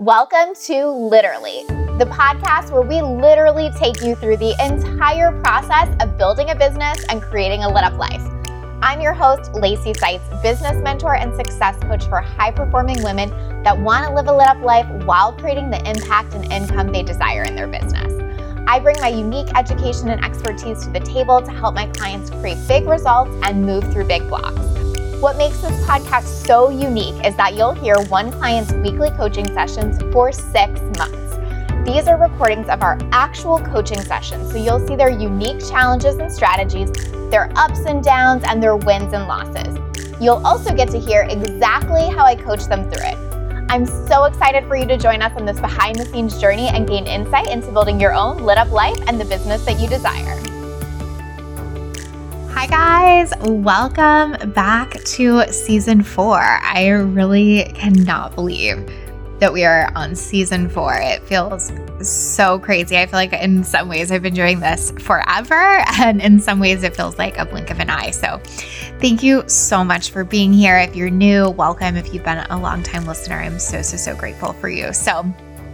Welcome to Literally, the podcast where we literally take you through the entire process of building a business and creating a lit up life. I'm your host, Lacey Seitz, business mentor and success coach for high performing women that want to live a lit up life while creating the impact and income they desire in their business. I bring my unique education and expertise to the table to help my clients create big results and move through big blocks. What makes this podcast so unique is that you'll hear one client's weekly coaching sessions for six months. These are recordings of our actual coaching sessions, so you'll see their unique challenges and strategies, their ups and downs, and their wins and losses. You'll also get to hear exactly how I coach them through it. I'm so excited for you to join us on this behind the scenes journey and gain insight into building your own lit up life and the business that you desire. Hi, guys. Welcome back to season four. I really cannot believe that we are on season four. It feels so crazy. I feel like in some ways I've been doing this forever, and in some ways it feels like a blink of an eye. So, thank you so much for being here. If you're new, welcome. If you've been a long time listener, I'm so, so, so grateful for you. So,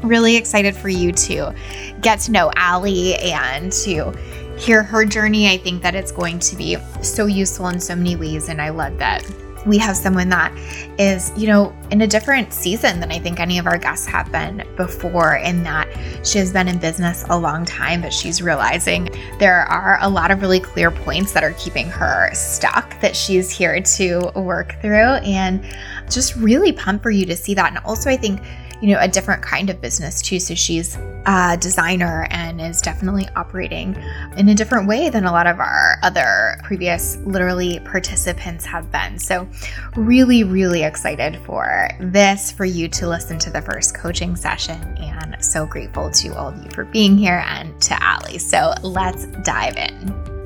really excited for you to get to know Allie and to hear her journey. I think that it's going to be so useful in so many ways. And I love that we have someone that is, you know, in a different season than I think any of our guests have been before, in that she has been in business a long time, but she's realizing there are a lot of really clear points that are keeping her stuck that she's here to work through. And just really pumped for you to see that. And also, I think you know, a different kind of business too. So she's a designer and is definitely operating in a different way than a lot of our other previous literally participants have been. So, really, really excited for this, for you to listen to the first coaching session, and so grateful to all of you for being here and to Allie. So, let's dive in.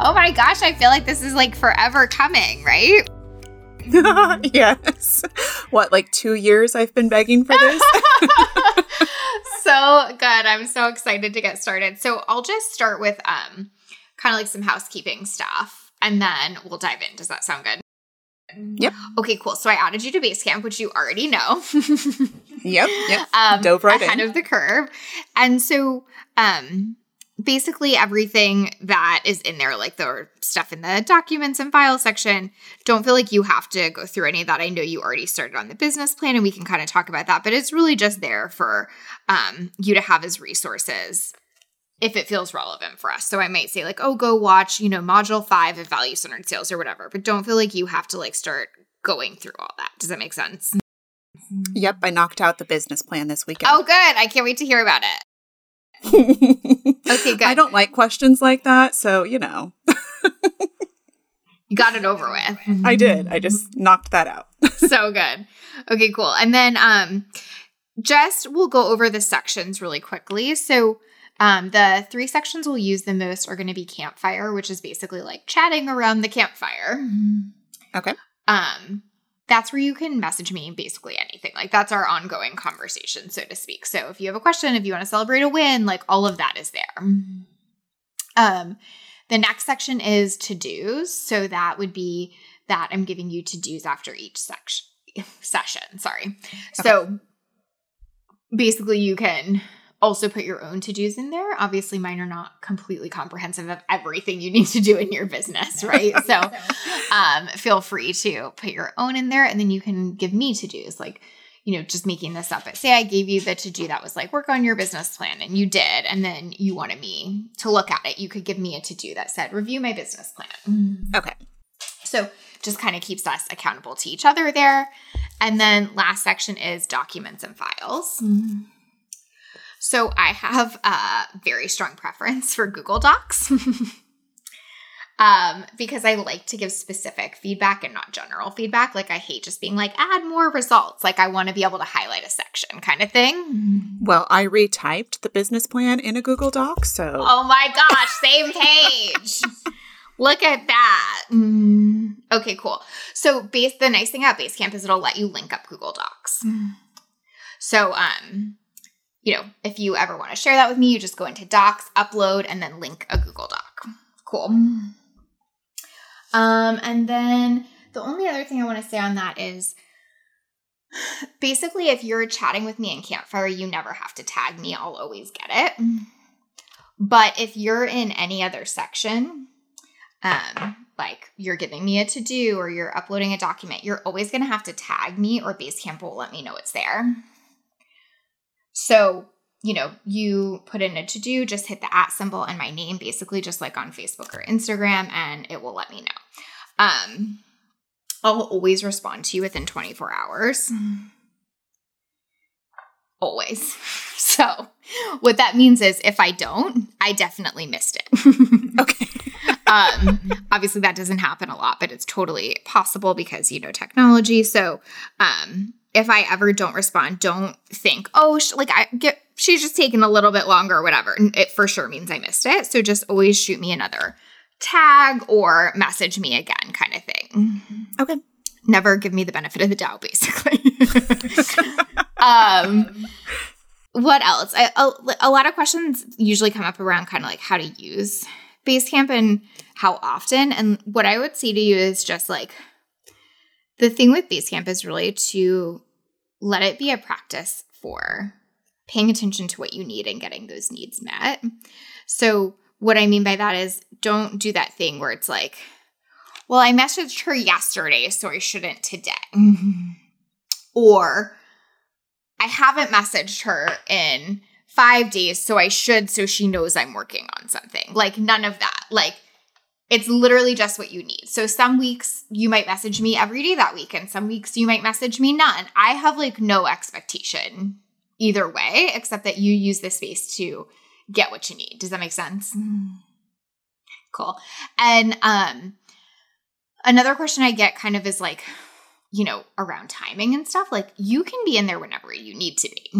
Oh my gosh, I feel like this is like forever coming, right? yes. What, like two years I've been begging for this? so good. I'm so excited to get started. So I'll just start with um kind of like some housekeeping stuff and then we'll dive in. Does that sound good? Yep. Okay, cool. So I added you to Basecamp, which you already know. yep. Yep. Um, Dove right ahead in. of the curve. And so um basically everything that is in there, like the stuff in the documents and file section. Don't feel like you have to go through any of that. I know you already started on the business plan and we can kind of talk about that, but it's really just there for um, you to have as resources if it feels relevant for us. So I might say, like, oh, go watch, you know, module five of value centered sales or whatever, but don't feel like you have to like start going through all that. Does that make sense? Yep, I knocked out the business plan this weekend. Oh, good. I can't wait to hear about it. okay, good. I don't like questions like that, so you know. you got it over with. I did. I just knocked that out. so good. Okay, cool. And then um just we'll go over the sections really quickly. So um, the three sections we'll use the most are going to be campfire, which is basically like chatting around the campfire. Okay. Um, that's where you can message me basically anything. Like that's our ongoing conversation, so to speak. So if you have a question, if you want to celebrate a win, like all of that is there. Um, the next section is to dos. So that would be that I'm giving you to dos after each section session. Sorry. Okay. So basically you can also put your own to dos in there. Obviously, mine are not completely comprehensive of everything you need to do in your business, right? so, um, feel free to put your own in there, and then you can give me to dos, like you know, just making this up. But say I gave you the to do that was like work on your business plan, and you did, and then you wanted me to look at it. You could give me a to do that said review my business plan. Okay. So just kind of keeps us accountable to each other there. And then last section is documents and files. Mm-hmm. So I have a very strong preference for Google Docs. um, because I like to give specific feedback and not general feedback. Like I hate just being like, add more results. Like I want to be able to highlight a section kind of thing. Well, I retyped the business plan in a Google Doc, so Oh my gosh, same page. Look at that. Mm. Okay, cool. So base the nice thing about Basecamp is it'll let you link up Google Docs. Mm. So um you know, if you ever want to share that with me, you just go into Docs, upload, and then link a Google Doc. Cool. Um, and then the only other thing I want to say on that is Basically, if you're chatting with me in Campfire, you never have to tag me. I'll always get it. But if you're in any other section, um, like you're giving me a to do or you're uploading a document, you're always going to have to tag me or Basecamp will let me know it's there. So, you know, you put in a to do, just hit the at symbol and my name, basically just like on Facebook or Instagram, and it will let me know. Um, I'll always respond to you within 24 hours. Always. So, what that means is if I don't, I definitely missed it. Okay. um, obviously, that doesn't happen a lot, but it's totally possible because you know technology. So, um, if I ever don't respond, don't think, oh, sh- like I get, she's just taking a little bit longer or whatever. It for sure means I missed it. So just always shoot me another tag or message me again, kind of thing. Okay. Never give me the benefit of the doubt, basically. um, what else? I, a, a lot of questions usually come up around kind of like how to use Basecamp and how often. And what I would say to you is just like the thing with Basecamp is really to let it be a practice for paying attention to what you need and getting those needs met. So, what I mean by that is don't do that thing where it's like, well, I messaged her yesterday, so I shouldn't today. Mm-hmm. or I haven't messaged her in five days, so I should, so she knows I'm working on something. Like, none of that. Like, it's literally just what you need. So, some weeks you might message me every day that week, and some weeks you might message me none. I have like no expectation either way, except that you use this space to get what you need. Does that make sense? Cool. And um another question I get kind of is like, you know, around timing and stuff. Like you can be in there whenever you need to be.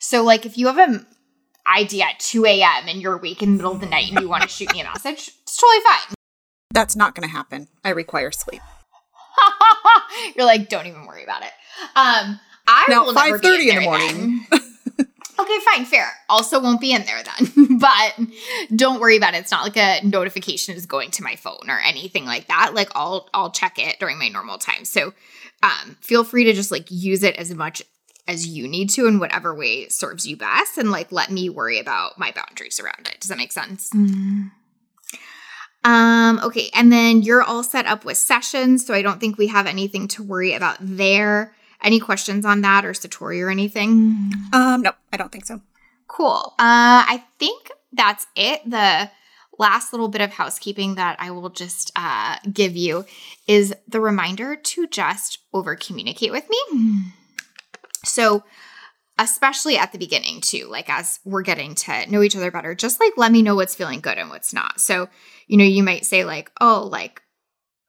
So like if you have an idea at 2 a.m. and you're awake in the middle of the night and you want to shoot me a message, it's totally fine. That's not going to happen. I require sleep. you're like, don't even worry about it. Um, I Now, will never be 5:30 in the there morning. okay, fine, fair. Also, won't be in there then. but don't worry about it. It's not like a notification is going to my phone or anything like that. Like I'll I'll check it during my normal time. So um, feel free to just like use it as much as you need to in whatever way serves you best, and like let me worry about my boundaries around it. Does that make sense? Um, okay, and then you're all set up with sessions, so I don't think we have anything to worry about there. Any questions on that or Satori or anything? Um, no, I don't think so. Cool. Uh, I think that's it. The last little bit of housekeeping that I will just uh, give you is the reminder to just over communicate with me. So, especially at the beginning, too, like as we're getting to know each other better, just like let me know what's feeling good and what's not. So, you know, you might say, like, oh, like,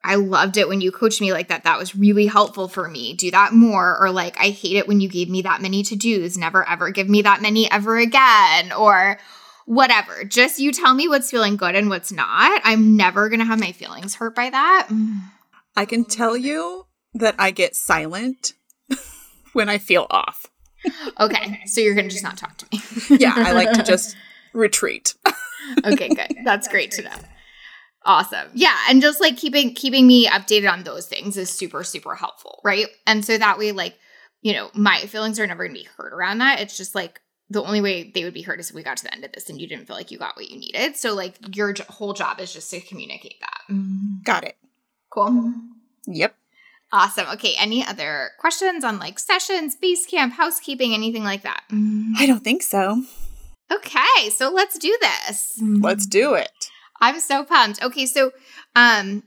I loved it when you coached me like that. That was really helpful for me. Do that more. Or like, I hate it when you gave me that many to dos. Never ever give me that many ever again. Or whatever. Just you tell me what's feeling good and what's not. I'm never going to have my feelings hurt by that. I can tell you that I get silent when I feel off. Okay. So you're going to just not talk to me. Yeah, I like to just retreat. okay, good. That's great to know. Awesome. Yeah, and just like keeping keeping me updated on those things is super super helpful, right? And so that way like, you know, my feelings are never going to be hurt around that. It's just like the only way they would be hurt is if we got to the end of this and you didn't feel like you got what you needed. So like your j- whole job is just to communicate that. Mm-hmm. Got it. Cool. Yep. Awesome. Okay, any other questions on like sessions, Basecamp, housekeeping, anything like that? I don't think so. Okay, so let's do this. Let's do it. I'm so pumped. Okay, so um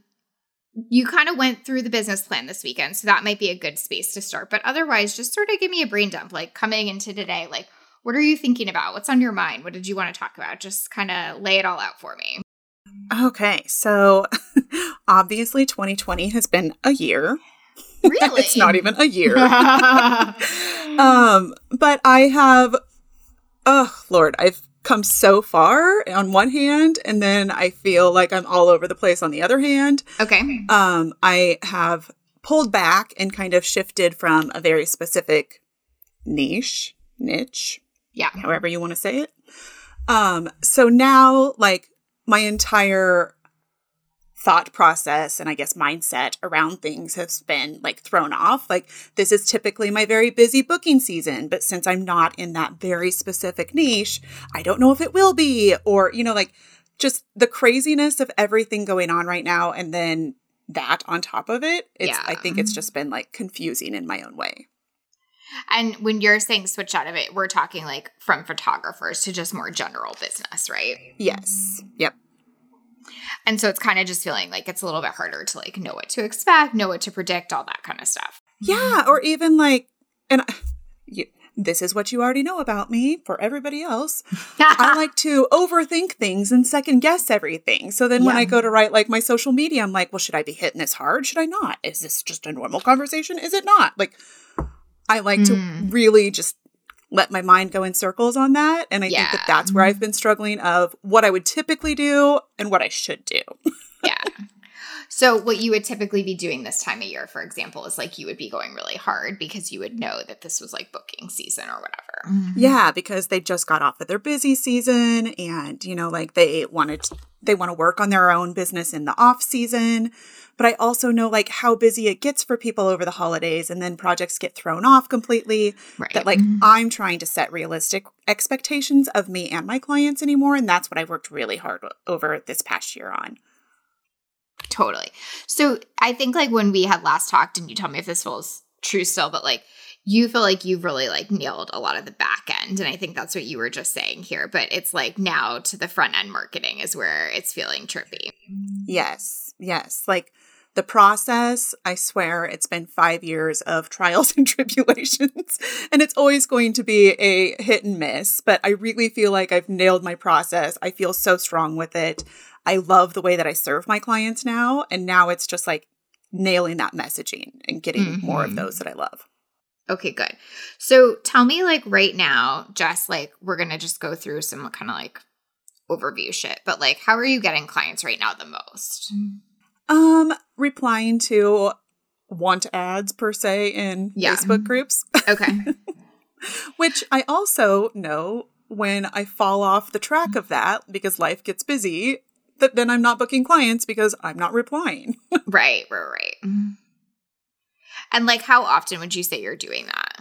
you kind of went through the business plan this weekend, so that might be a good space to start. But otherwise, just sort of give me a brain dump, like coming into today, like what are you thinking about? What's on your mind? What did you want to talk about? Just kind of lay it all out for me. Okay, so obviously 2020 has been a year. Really? it's not even a year. um, but I have, oh Lord, I've come so far on one hand, and then I feel like I'm all over the place on the other hand. okay. Um, I have pulled back and kind of shifted from a very specific niche, niche, Yeah. however you want to say it. Um, so now, like, my entire thought process and I guess mindset around things has been like thrown off. Like, this is typically my very busy booking season, but since I'm not in that very specific niche, I don't know if it will be, or, you know, like just the craziness of everything going on right now. And then that on top of it, it's, Yeah. I think it's just been like confusing in my own way. And when you're saying switch out of it, we're talking like from photographers to just more general business, right? Yes. Yep. And so it's kind of just feeling like it's a little bit harder to like know what to expect, know what to predict, all that kind of stuff. Yeah, or even like, and I- you, this is what you already know about me for everybody else. I like to overthink things and second guess everything. So then when I go to write like my social media, I'm like, well, should I be hitting this hard? Should I not? Is this just a normal conversation? Is it not? Like, I like Mm. to really just let my mind go in circles on that. And I think that that's where I've been struggling of what I would typically do and what I should do. yeah. So what you would typically be doing this time of year, for example, is like you would be going really hard because you would know that this was like booking season or whatever. Mm-hmm. Yeah, because they just got off of their busy season and, you know, like they wanted they want to work on their own business in the off season. But I also know like how busy it gets for people over the holidays and then projects get thrown off completely. Right. That like mm-hmm. I'm trying to set realistic expectations of me and my clients anymore and that's what I worked really hard over this past year on. Totally. So I think like when we had last talked, and you tell me if this feels true still, but like you feel like you've really like nailed a lot of the back end. And I think that's what you were just saying here. But it's like now to the front end marketing is where it's feeling trippy. Yes. Yes. Like the process, I swear it's been five years of trials and tribulations, and it's always going to be a hit and miss. But I really feel like I've nailed my process. I feel so strong with it. I love the way that I serve my clients now. And now it's just like nailing that messaging and getting more of Mhm. those that I love. Okay, good. So tell me, like, right now, Jess, like, we're going to just go through some kind of like overview shit, but like, how are you getting clients right now the most? Um, replying to want ads per se in Yeah. Facebook groups. Okay. Which I also know when I fall off the track of that because life gets busy, that then I'm not booking clients because I'm not replying. right, right, right. And like, how often would you say you're doing that?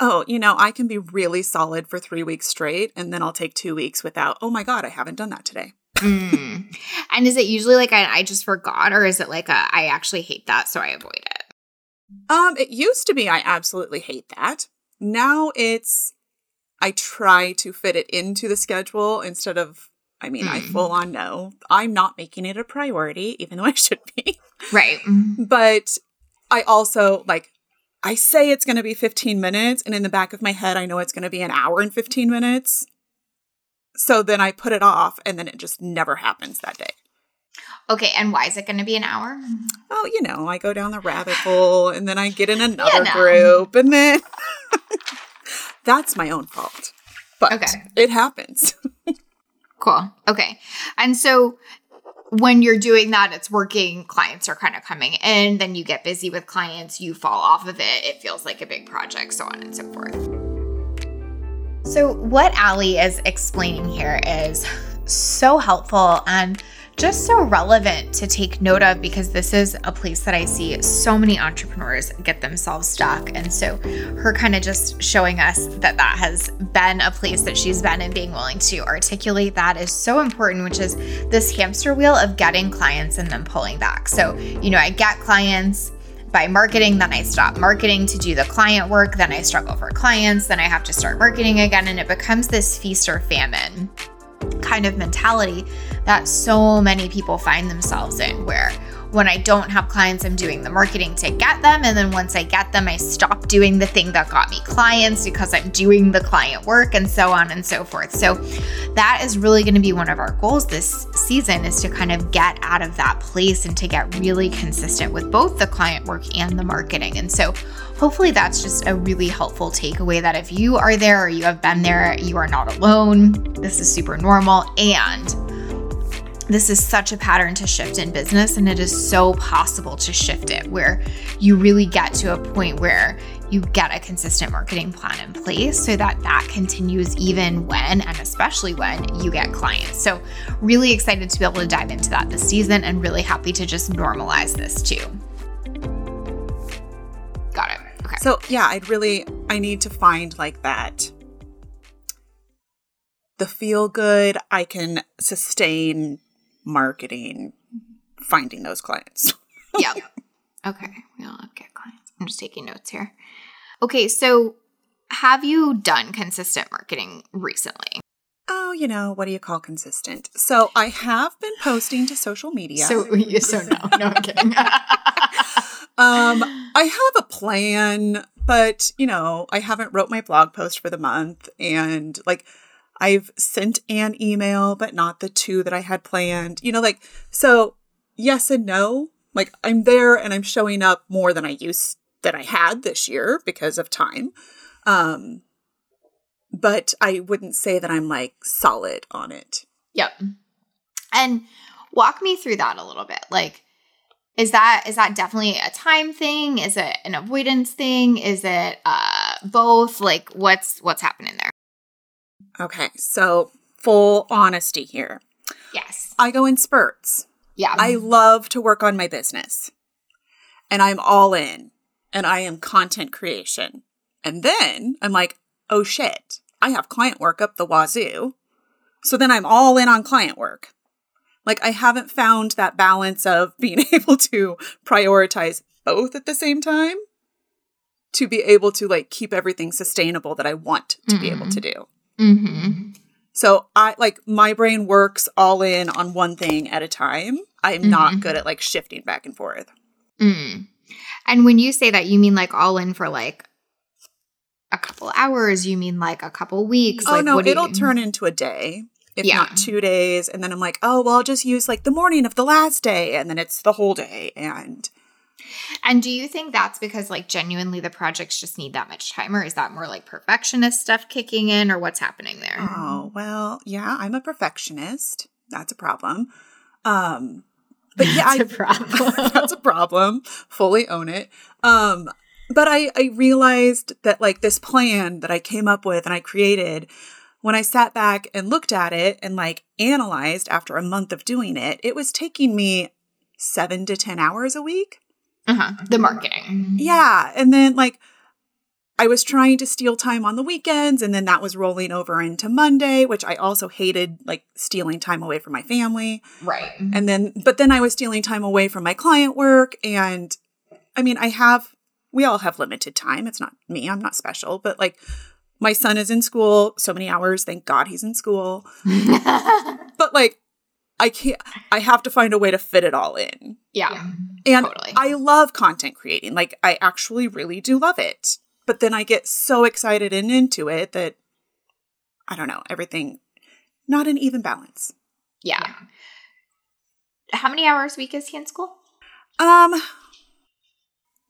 Oh, you know, I can be really solid for three weeks straight, and then I'll take two weeks without, oh my God, I haven't done that today. Mm. And is it usually like I, I just forgot, or is it like a I actually hate that, so I avoid it? Um, it used to be I absolutely hate that. Now it's I try to fit it into the schedule instead of I mean, I Mm. full on know I'm not making it a priority, even though I should be. Right. but I also like I say it's going to be 15 minutes and in the back of my head I know it's going to be an hour and 15 minutes. So then I put it off and then it just never happens that day. Okay. And why is it going to be an hour? Oh, you know, I go down the rabbit hole and then I get in another no. group and then that's my own fault. But Okay. it happens. Cool. Okay. And so when you're doing that, it's working, clients are kind of coming in, then you get busy with clients, you fall off of it, it feels like a big project, so on and so forth. So, what Allie is explaining here is so helpful and just so relevant to take note of because this is a place that I see so many entrepreneurs get themselves stuck. And so, her kind of just showing us that that has been a place that she's been and being willing to articulate that is so important, which is this hamster wheel of getting clients and then pulling back. So, you know, I get clients by marketing, then I stop marketing to do the client work, then I struggle for clients, then I have to start marketing again, and it becomes this feast or famine kind of mentality that so many people find themselves in where when I don't have clients, I'm doing the marketing to get them. And then once I get them, I stop doing the thing that got me clients because I'm doing the client work and so on and so forth. So that is really going to be one of our goals this season is to kind of get out of that place and to get really consistent with both the client work and the marketing. And so hopefully that's just a really helpful takeaway that if you are there or you have been there, you are not alone. This is super normal. And this is such a pattern to shift in business, and it is so possible to shift it where you really get to a point where you get a consistent marketing plan in place so that that continues even when and especially when you get clients. So, really excited to be able to dive into that this season and really happy to just normalize this too. Got it. Okay. So, yeah, I'd really I need to find like that the feel good I can sustain marketing finding those clients. yeah. Okay. We'll get clients. I'm just taking notes here. Okay, so have you done consistent marketing recently? Oh, you know, what do you call consistent? So I have been posting to social media. So, so no, no, I'm kidding. um, I have a plan, but you know, I haven't wrote my blog post for the month, and like I've sent an email, but not the two that I had planned. You know, like so. Yes and no. Like I'm there and I'm showing up more than I used that I had this year because of time. Um, but I wouldn't say that I'm like solid on it. Yep. And walk me through that a little bit. Like, is that is that definitely a time thing? Is it an avoidance thing? Is it uh both? Like what's what's happening there? Okay. So full honesty here. Yes. I go in spurts. Yeah. I love to work on my business. And I'm all in and I am content creation. And then I'm like, oh shit, I have client work up the wazoo. So then I'm all in on client work. Like I haven't found that balance of being able to prioritize both at the same time to be able to like keep everything sustainable that I want to mm-hmm. be able to do. Mm-hmm. So I like my brain works all in on one thing at a time. I'm mm-hmm. not good at like shifting back and forth. Mm. And when you say that, you mean like all in for like a couple hours? You mean like a couple weeks? Oh like, no, it'll you... turn into a day, if yeah. not two days, and then I'm like, oh well, I'll just use like the morning of the last day, and then it's the whole day, and. And do you think that's because like genuinely the projects just need that much time, or is that more like perfectionist stuff kicking in, or what's happening there? Oh well, yeah, I'm a perfectionist. That's a problem. Um, but yeah, that's I, a problem. that's a problem. Fully own it. Um, but I, I realized that like this plan that I came up with and I created, when I sat back and looked at it and like analyzed after a month of doing it, it was taking me seven to 10 hours a week. Uh-huh. The marketing. Yeah. And then like I was trying to steal time on the weekends and then that was rolling over into Monday, which I also hated like stealing time away from my family. Right. And then but then I was stealing time away from my client work and I mean, I have we all have limited time. It's not me, I'm not special, but like my son is in school so many hours, thank God he's in school. but like I can't I have to find a way to fit it all in. Yeah. And totally. I love content creating. Like I actually really do love it. But then I get so excited and into it that I don't know, everything not an even balance. Yeah. yeah. How many hours a week is he in school? Um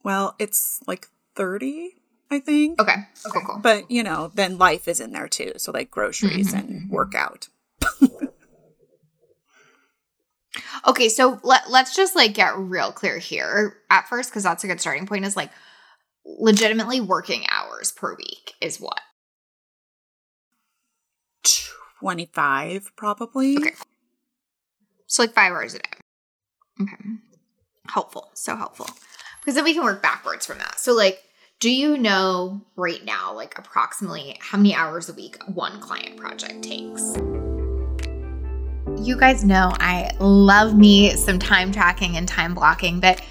well, it's like 30, I think. Okay. Okay, cool. But, you know, then life is in there too. So like groceries mm-hmm. and workout. okay, so let, let's just like get real clear here at first because that's a good starting point is like legitimately working hours per week is what? 25 probably. Okay. So like 5 hours a day. Okay. Helpful. So helpful. Because then we can work backwards from that. So like do you know right now like approximately how many hours a week one client project takes? You guys know I love me some time tracking and time blocking, but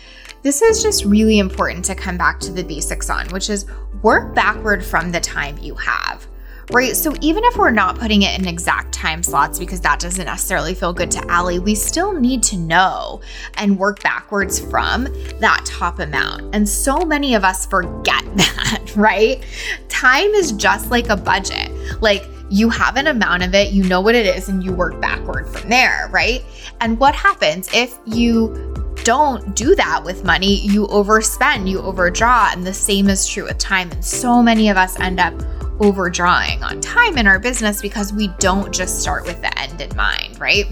this is just really important to come back to the basics on, which is work backward from the time you have. Right. So even if we're not putting it in exact time slots because that doesn't necessarily feel good to Allie, we still need to know and work backwards from that top amount. And so many of us forget that, right? Time is just like a budget. Like you have an amount of it, you know what it is, and you work backward from there, right? And what happens if you don't do that with money, you overspend, you overdraw. And the same is true with time. And so many of us end up overdrawing on time in our business because we don't just start with the end in mind, right?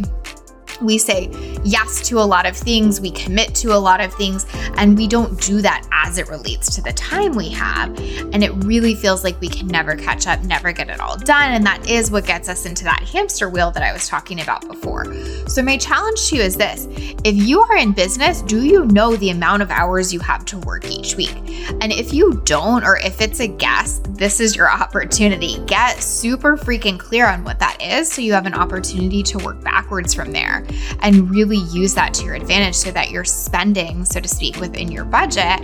We say yes to a lot of things, we commit to a lot of things, and we don't do that as it relates to the time we have. And it really feels like we can never catch up, never get it all done. And that is what gets us into that hamster wheel that I was talking about before. So, my challenge to you is this if you are in business, do you know the amount of hours you have to work each week? And if you don't, or if it's a guess, this is your opportunity. Get super freaking clear on what that is so you have an opportunity to work backwards from there and really use that to your advantage so that you're spending, so to speak, within your budget.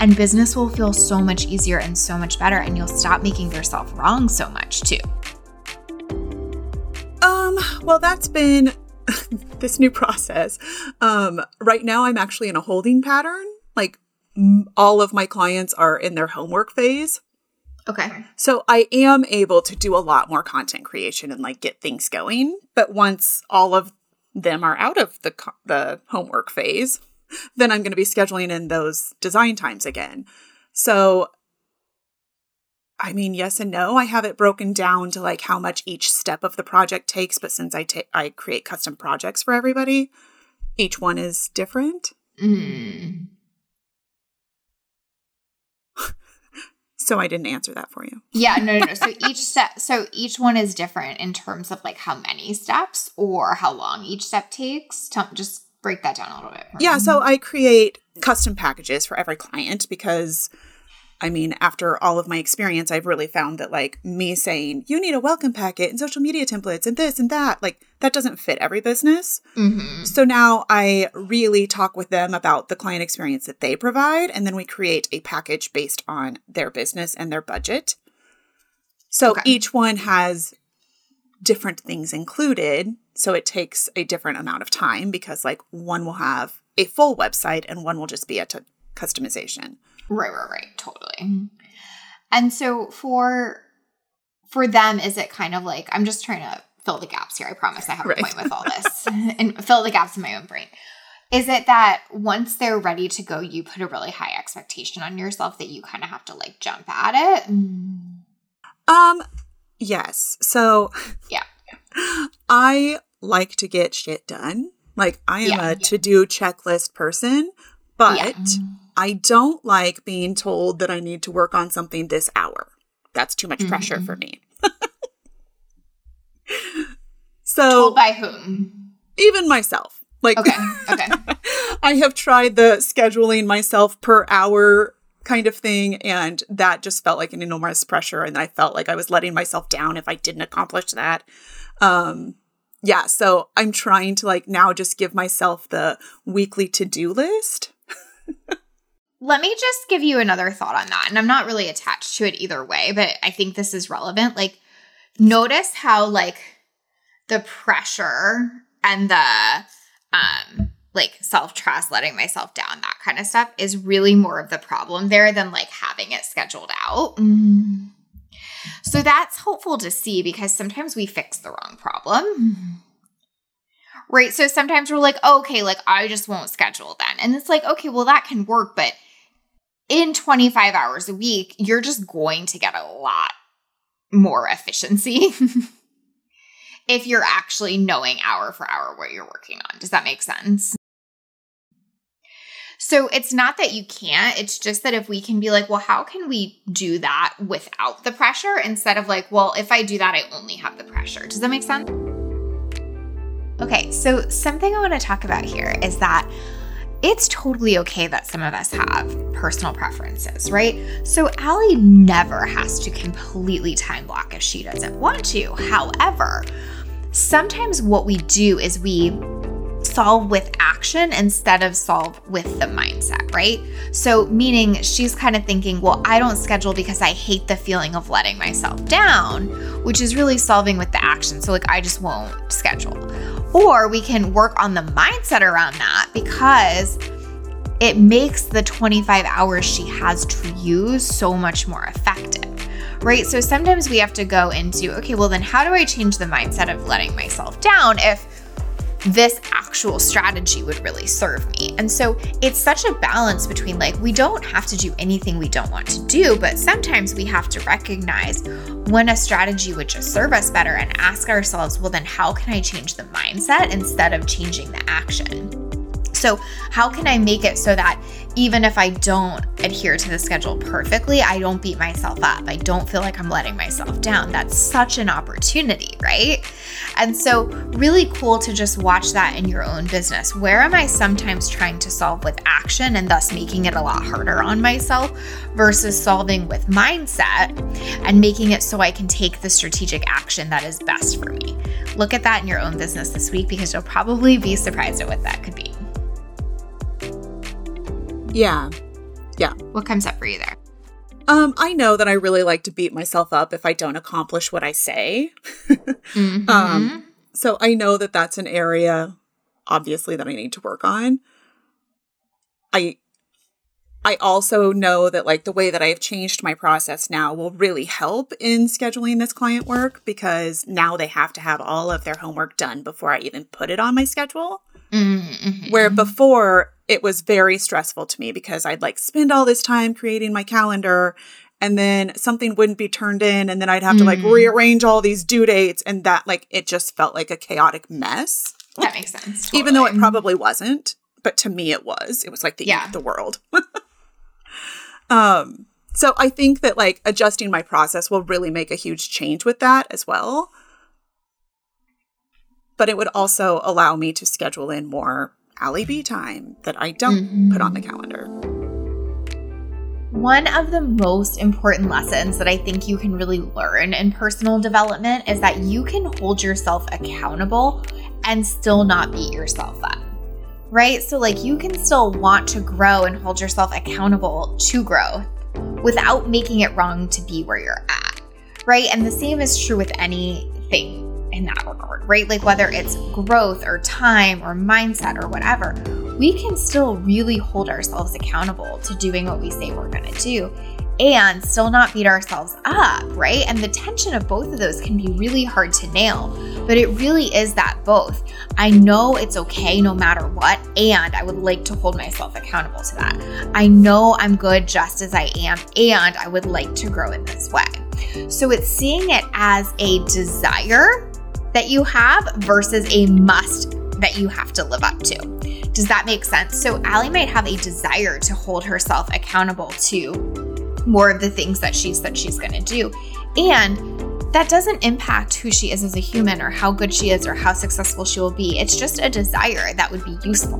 And business will feel so much easier and so much better, and you'll stop making yourself wrong so much too. Um, well, that's been this new process. Um, right now, I'm actually in a holding pattern. Like, m- all of my clients are in their homework phase. Okay. So I am able to do a lot more content creation and like get things going. But once all of them are out of the the homework phase, then I'm going to be scheduling in those design times again. So I mean, yes and no. I have it broken down to like how much each step of the project takes, but since I take I create custom projects for everybody, each one is different. Mm. So I didn't answer that for you. Yeah, no, no, no. So each step, so each one is different in terms of like how many steps or how long each step takes. Tell, just break that down a little bit. for me. Yeah, so I create custom packages for every client because I mean, after all of my experience, I've really found that like me saying, you need a welcome packet and social media templates and this and that, like that doesn't fit every business. Mhm. So now I really talk with them about the client experience that they provide, and then we create a package based on their business and their budget. So Okay. each one has different things included. So it takes a different amount of time because, like, one will have a full website and one will just be a t- customization. Right, right, right. Totally. Mm-hmm. And so for for them, is it kind of like I'm just trying to fill the gaps here. I promise I have Right. a point with all this and fill the gaps in my own brain. Is it that once they're ready to go, you put a really high expectation on yourself that you kind of have to like jump at it? Mm. Um, yes. So Yeah. I like to get shit done. Like I am Yeah. a to-do checklist person, but Yeah. Mm-hmm. I don't like being told that I need to work on something this hour. That's too much pressure Mm-hmm. for me. so Told by whom? even myself, like Okay. Okay. I have tried the scheduling myself per hour kind of thing, and that just felt like an enormous pressure. And I felt like I was letting myself down if I didn't accomplish that. Um, yeah, so I'm trying to like now just give myself the weekly to do list. Let me just give you another thought on that. And I'm not really attached to it either way, but I think this is relevant. Like, notice how, like, the pressure and the, um, like self trust, letting myself down, that kind of stuff is really more of the problem there than like having it scheduled out. So that's helpful to see because sometimes we fix the wrong problem. Right. So sometimes we're like, okay, like I just won't schedule then. And it's like, okay, well, that can work, but in 25 hours a week, you're just going to get a lot more efficiency if you're actually knowing hour for hour what you're working on. Does that make sense? So it's not that you can't, it's just that if we can be like, well, how can we do that without the pressure instead of like, well, if I do that, I only have the pressure. Does that make sense? Okay, so something I want to talk about here is that it's totally okay that some of us have personal preferences, right? So Allie never has to completely time block if she doesn't want to. However, sometimes what we do is we solve with action instead of solve with the mindset, right? So, meaning she's kind of thinking, well, I don't schedule because I hate the feeling of letting myself down, which is really solving with the action. So, like, I just won't schedule. Or we can work on the mindset around that because it makes the 25 hours she has to use so much more effective. Right? So sometimes we have to go into, okay, well, then how do I change the mindset of letting myself down if this actual strategy would really serve me. And so it's such a balance between like, we don't have to do anything we don't want to do, but sometimes we have to recognize when a strategy would just serve us better and ask ourselves, well, then how can I change the mindset instead of changing the action? So, how can I make it so that even if I don't adhere to the schedule perfectly, I don't beat myself up? I don't feel like I'm letting myself down. That's such an opportunity, right? And so, really cool to just watch that in your own business. Where am I sometimes trying to solve with action and thus making it a lot harder on myself versus solving with mindset and making it so I can take the strategic action that is best for me? Look at that in your own business this week because you'll probably be surprised at what that could be. Yeah. Yeah. What comes up for you there? Um, I know that I really like to beat myself up if I don't accomplish what I say. mm-hmm. Um, so I know that that's an area, obviously, that I need to work on. I, I also know that like the way that I have changed my process now will really help in scheduling this client work because now they have to have all of their homework done before I even put it on my schedule. Mm-hmm. Where before it was very stressful to me because I'd like spend all this time creating my calendar and then something wouldn't be turned in and then I'd have mm. to like mm. rearrange all these due dates and that like it just felt like a chaotic mess. That makes sense. Totally. Even though it probably wasn't, but to me it was. It was like the yeah. end of the world. um so I think that like adjusting my process will really make a huge change with that as well. But it would also allow me to schedule in more Allie B time that I don't mm-hmm. put on the calendar. One of the most important lessons that I think you can really learn in personal development is that you can hold yourself accountable and still not beat yourself up. Right? So, like, you can still want to grow and hold yourself accountable to growth without making it wrong to be where you're at. Right? And the same is true with anything in that regard, right? Like whether it's growth or time or mindset or whatever, we can still really hold ourselves accountable to doing what we say we're going to do and still not beat ourselves up, right? And the tension of both of those can be really hard to nail, but it really is that both. I know it's okay no matter what, and I would like to hold myself accountable to that. I know I'm good just as I am, and I would like to grow in this way. So it's seeing it as a desire that you have versus a must that you have to live up to. Does that make sense? So, Allie might have a desire to hold herself accountable to more of the things that she said she's going to do. And that doesn't impact who she is as a human or how good she is or how successful she will be. It's just a desire that would be useful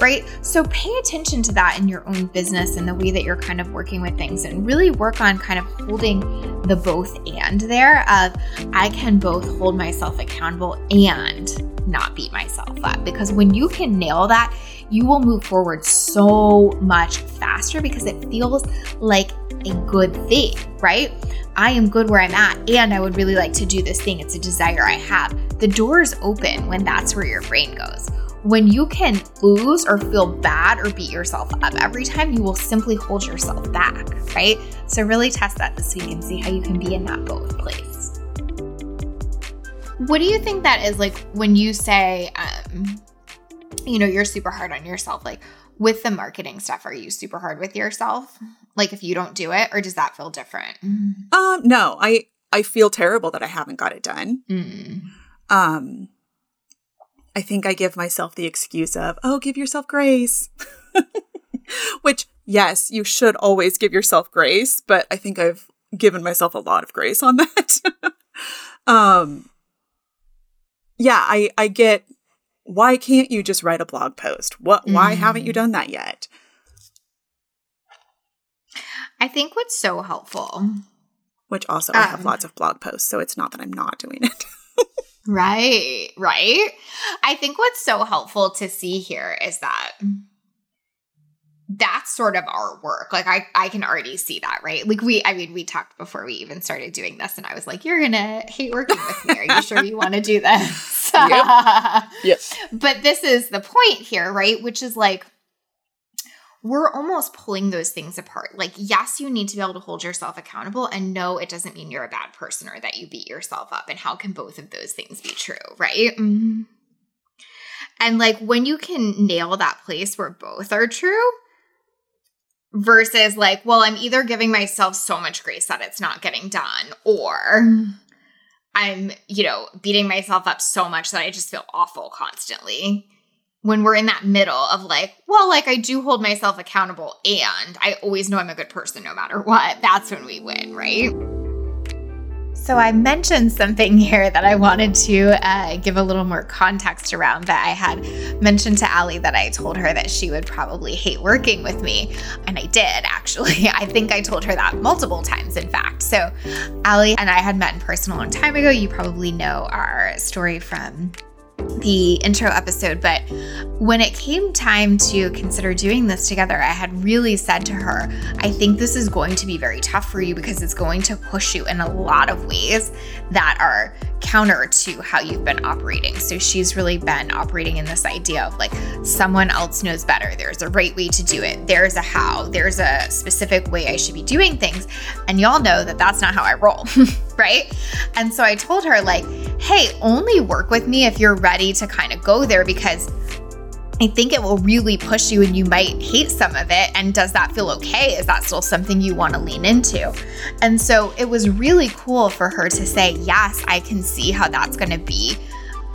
right? So pay attention to that in your own business and the way that you're kind of working with things and really work on kind of holding the both and there of I can both hold myself accountable and not beat myself up because when you can nail that, you will move forward so much faster because it feels like a good thing, right? I am good where I'm at and I would really like to do this thing. It's a desire I have. The doors open when that's where your brain goes when you can lose or feel bad or beat yourself up every time, you will simply hold yourself back, right? So, really test that this week and see how you can be in that both place. What do you think that is like when you say, um, you know, you're super hard on yourself? Like with the marketing stuff, are you super hard with yourself? Like if you don't do it, or does that feel different? Um, no, I I feel terrible that I haven't got it done. Mm. Um, I think I give myself the excuse of, oh, give yourself grace. Which, yes, you should always give yourself grace, but I think I've given myself a lot of grace on that. um, yeah, I, I get why can't you just write a blog post? What why mm. haven't you done that yet? I think what's so helpful. Which also um, I have um, lots of blog posts, so it's not that I'm not doing it. Right, right. I think what's so helpful to see here is that that's sort of our work. Like I I can already see that, right? Like we I mean we talked before we even started doing this and I was like, You're gonna hate working with me. Are you sure you want to do this? yep. yep. But this is the point here, right? Which is like we're almost pulling those things apart. Like, yes, you need to be able to hold yourself accountable, and no, it doesn't mean you're a bad person or that you beat yourself up. And how can both of those things be true, right? Mm-hmm. And like when you can nail that place where both are true versus like, well, I'm either giving myself so much grace that it's not getting done or I'm, you know, beating myself up so much that I just feel awful constantly. When we're in that middle of like, well, like I do hold myself accountable and I always know I'm a good person no matter what, that's when we win, right? So, I mentioned something here that I wanted to uh, give a little more context around. That I had mentioned to Allie that I told her that she would probably hate working with me. And I did, actually. I think I told her that multiple times, in fact. So, Allie and I had met in person a long time ago. You probably know our story from the intro episode, but when it came time to consider doing this together, I had really said to her, I think this is going to be very tough for you because it's going to push you in a lot of ways that are counter to how you've been operating. So she's really been operating in this idea of like someone else knows better. There's a right way to do it. There's a how. There's a specific way I should be doing things. And y'all know that that's not how I roll, right? And so I told her like, "Hey, only work with me if you're ready to kind of go there because I think it will really push you and you might hate some of it. And does that feel okay? Is that still something you want to lean into? And so it was really cool for her to say, Yes, I can see how that's going to be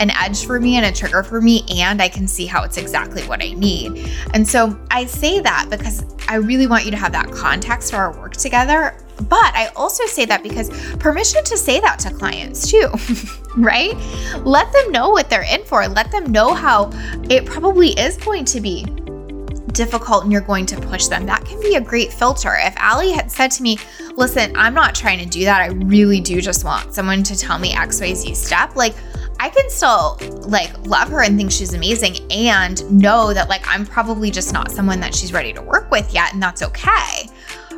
an edge for me and a trigger for me, and I can see how it's exactly what I need. And so I say that because I really want you to have that context for our work together. But I also say that because permission to say that to clients too, right? Let them know what they're in for. Let them know how it probably is going to be difficult and you're going to push them. That can be a great filter. If Allie had said to me, Listen, I'm not trying to do that. I really do just want someone to tell me XYZ step, like, I can still like love her and think she's amazing and know that like I'm probably just not someone that she's ready to work with yet and that's okay.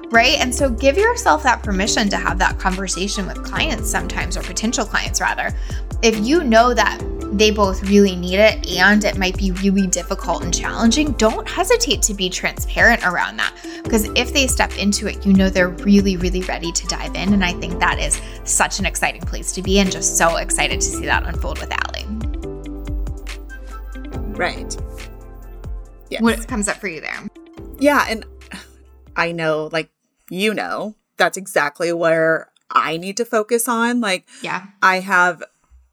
Right? And so give yourself that permission to have that conversation with clients sometimes or potential clients rather. If you know that they both really need it and it might be really difficult and challenging, don't hesitate to be transparent around that. Because if they step into it, you know they're really, really ready to dive in. And I think that is such an exciting place to be and just so excited to see that unfold with Allie. Right. Yes. What comes up for you there? Yeah. And I know, like, you know, that's exactly where I need to focus on. Like, yeah, I have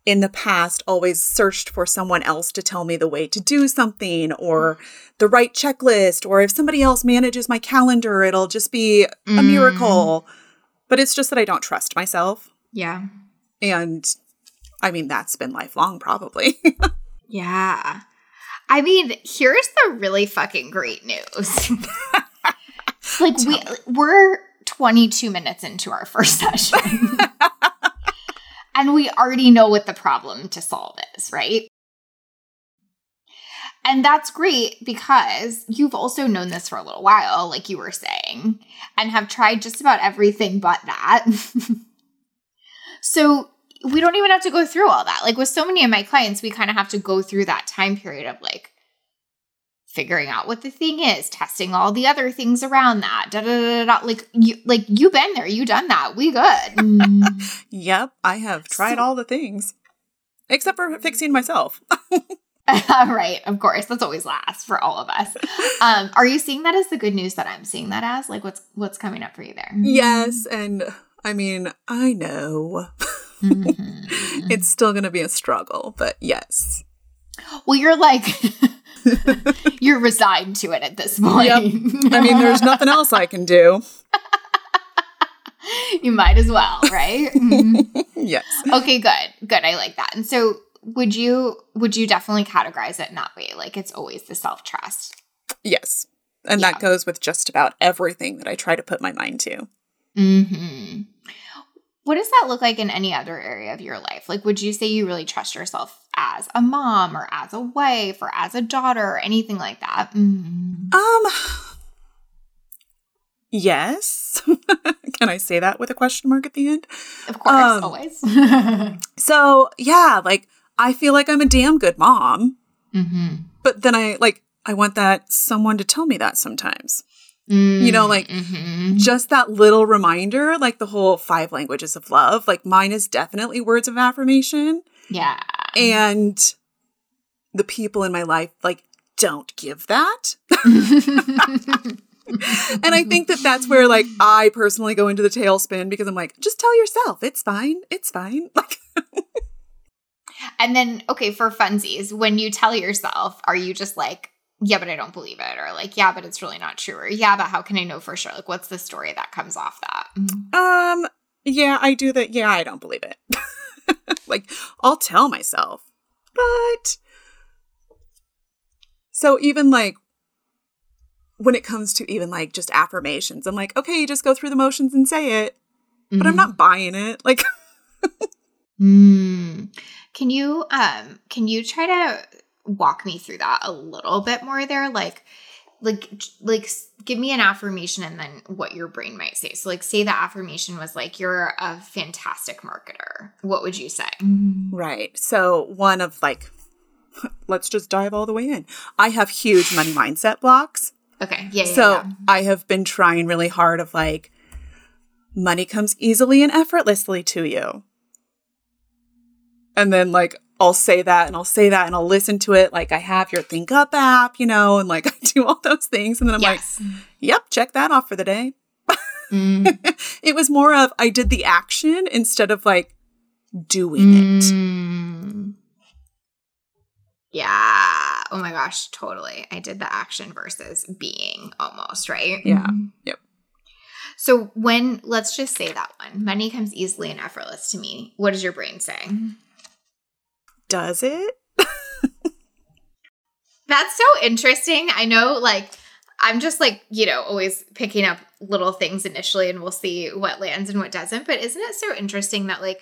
in the past always searched for someone else to tell me the way to do something or the right checklist or if somebody else manages my calendar it'll just be mm. a miracle. But it's just that i don't trust myself. Yeah. And i mean that's been lifelong probably. Yeah. I mean here's the really fucking great news like we we're 22 minutes into our first session and we already know what the problem to solve is, right? And that's great because you've also known this for a little while, like you were saying, and have tried just about everything but that. so we don't even have to go through all that. Like with so many of my clients, we kind of have to go through that time period of like, figuring out what the thing is, testing all the other things around that. Da, da, da, da, Like you like you've been there, you done that. We good. yep, I have tried so, all the things. Except for fixing myself. right, of course. That's always last for all of us. Um, are you seeing that as the good news that I'm seeing that as? Like what's what's coming up for you there? Yes, and I mean, I know. Mm-hmm. it's still going to be a struggle, but yes. Well, you're like You're resigned to it at this point. Yep. I mean, there's nothing else I can do. you might as well, right? yes. Okay, good. Good. I like that. And so would you would you definitely categorize it in that way? Like it's always the self-trust. Yes. And yeah. that goes with just about everything that I try to put my mind to. Mhm. What does that look like in any other area of your life? Like, would you say you really trust yourself as a mom or as a wife or as a daughter or anything like that? Mm-hmm. Um, yes. Can I say that with a question mark at the end? Of course, um, always. so, yeah, like, I feel like I'm a damn good mom. Mm-hmm. But then I, like, I want that someone to tell me that sometimes. Mm, you know, like mm-hmm. just that little reminder, like the whole five languages of love. Like mine is definitely words of affirmation. Yeah. And the people in my life like don't give that. and I think that that's where like I personally go into the tailspin because I'm like, just tell yourself it's fine, it's fine. Like, and then okay, for funsies, when you tell yourself, are you just like, yeah, but I don't believe it, or like, yeah, but it's really not true, or yeah, but how can I know for sure? Like, what's the story that comes off that? um, yeah, I do that. Yeah, I don't believe it. like, I'll tell myself, but so even like when it comes to even like just affirmations, I'm like, okay, you just go through the motions and say it, mm-hmm. but I'm mm-hmm. not buying it. Like, mm. can you um can you try to walk me through that a little bit more there? Like, like like give me an affirmation and then what your brain might say. So like say the affirmation was like you're a fantastic marketer. What would you say? Mm-hmm. Right. So one of like let's just dive all the way in. I have huge money mindset blocks. Okay. Yeah. so yeah. I have been trying really hard of like, money comes easily and effortlessly to you. And then like I'll say that and I'll say that and I'll listen to it. Like I have your ThinkUp app, you know, and like I do all those things. And then I'm yes. like, yep, check that off for the day. Mm. it was more of I did the action instead of like doing mm. it. Yeah. Oh my gosh, totally. I did the action versus being almost, right? Yeah. Mm-hmm. Yep. So when let's just say that one, money comes easily and effortless to me. What does your brain say? Does it? That's so interesting. I know like I'm just like, you know, always picking up little things initially and we'll see what lands and what doesn't. But isn't it so interesting that like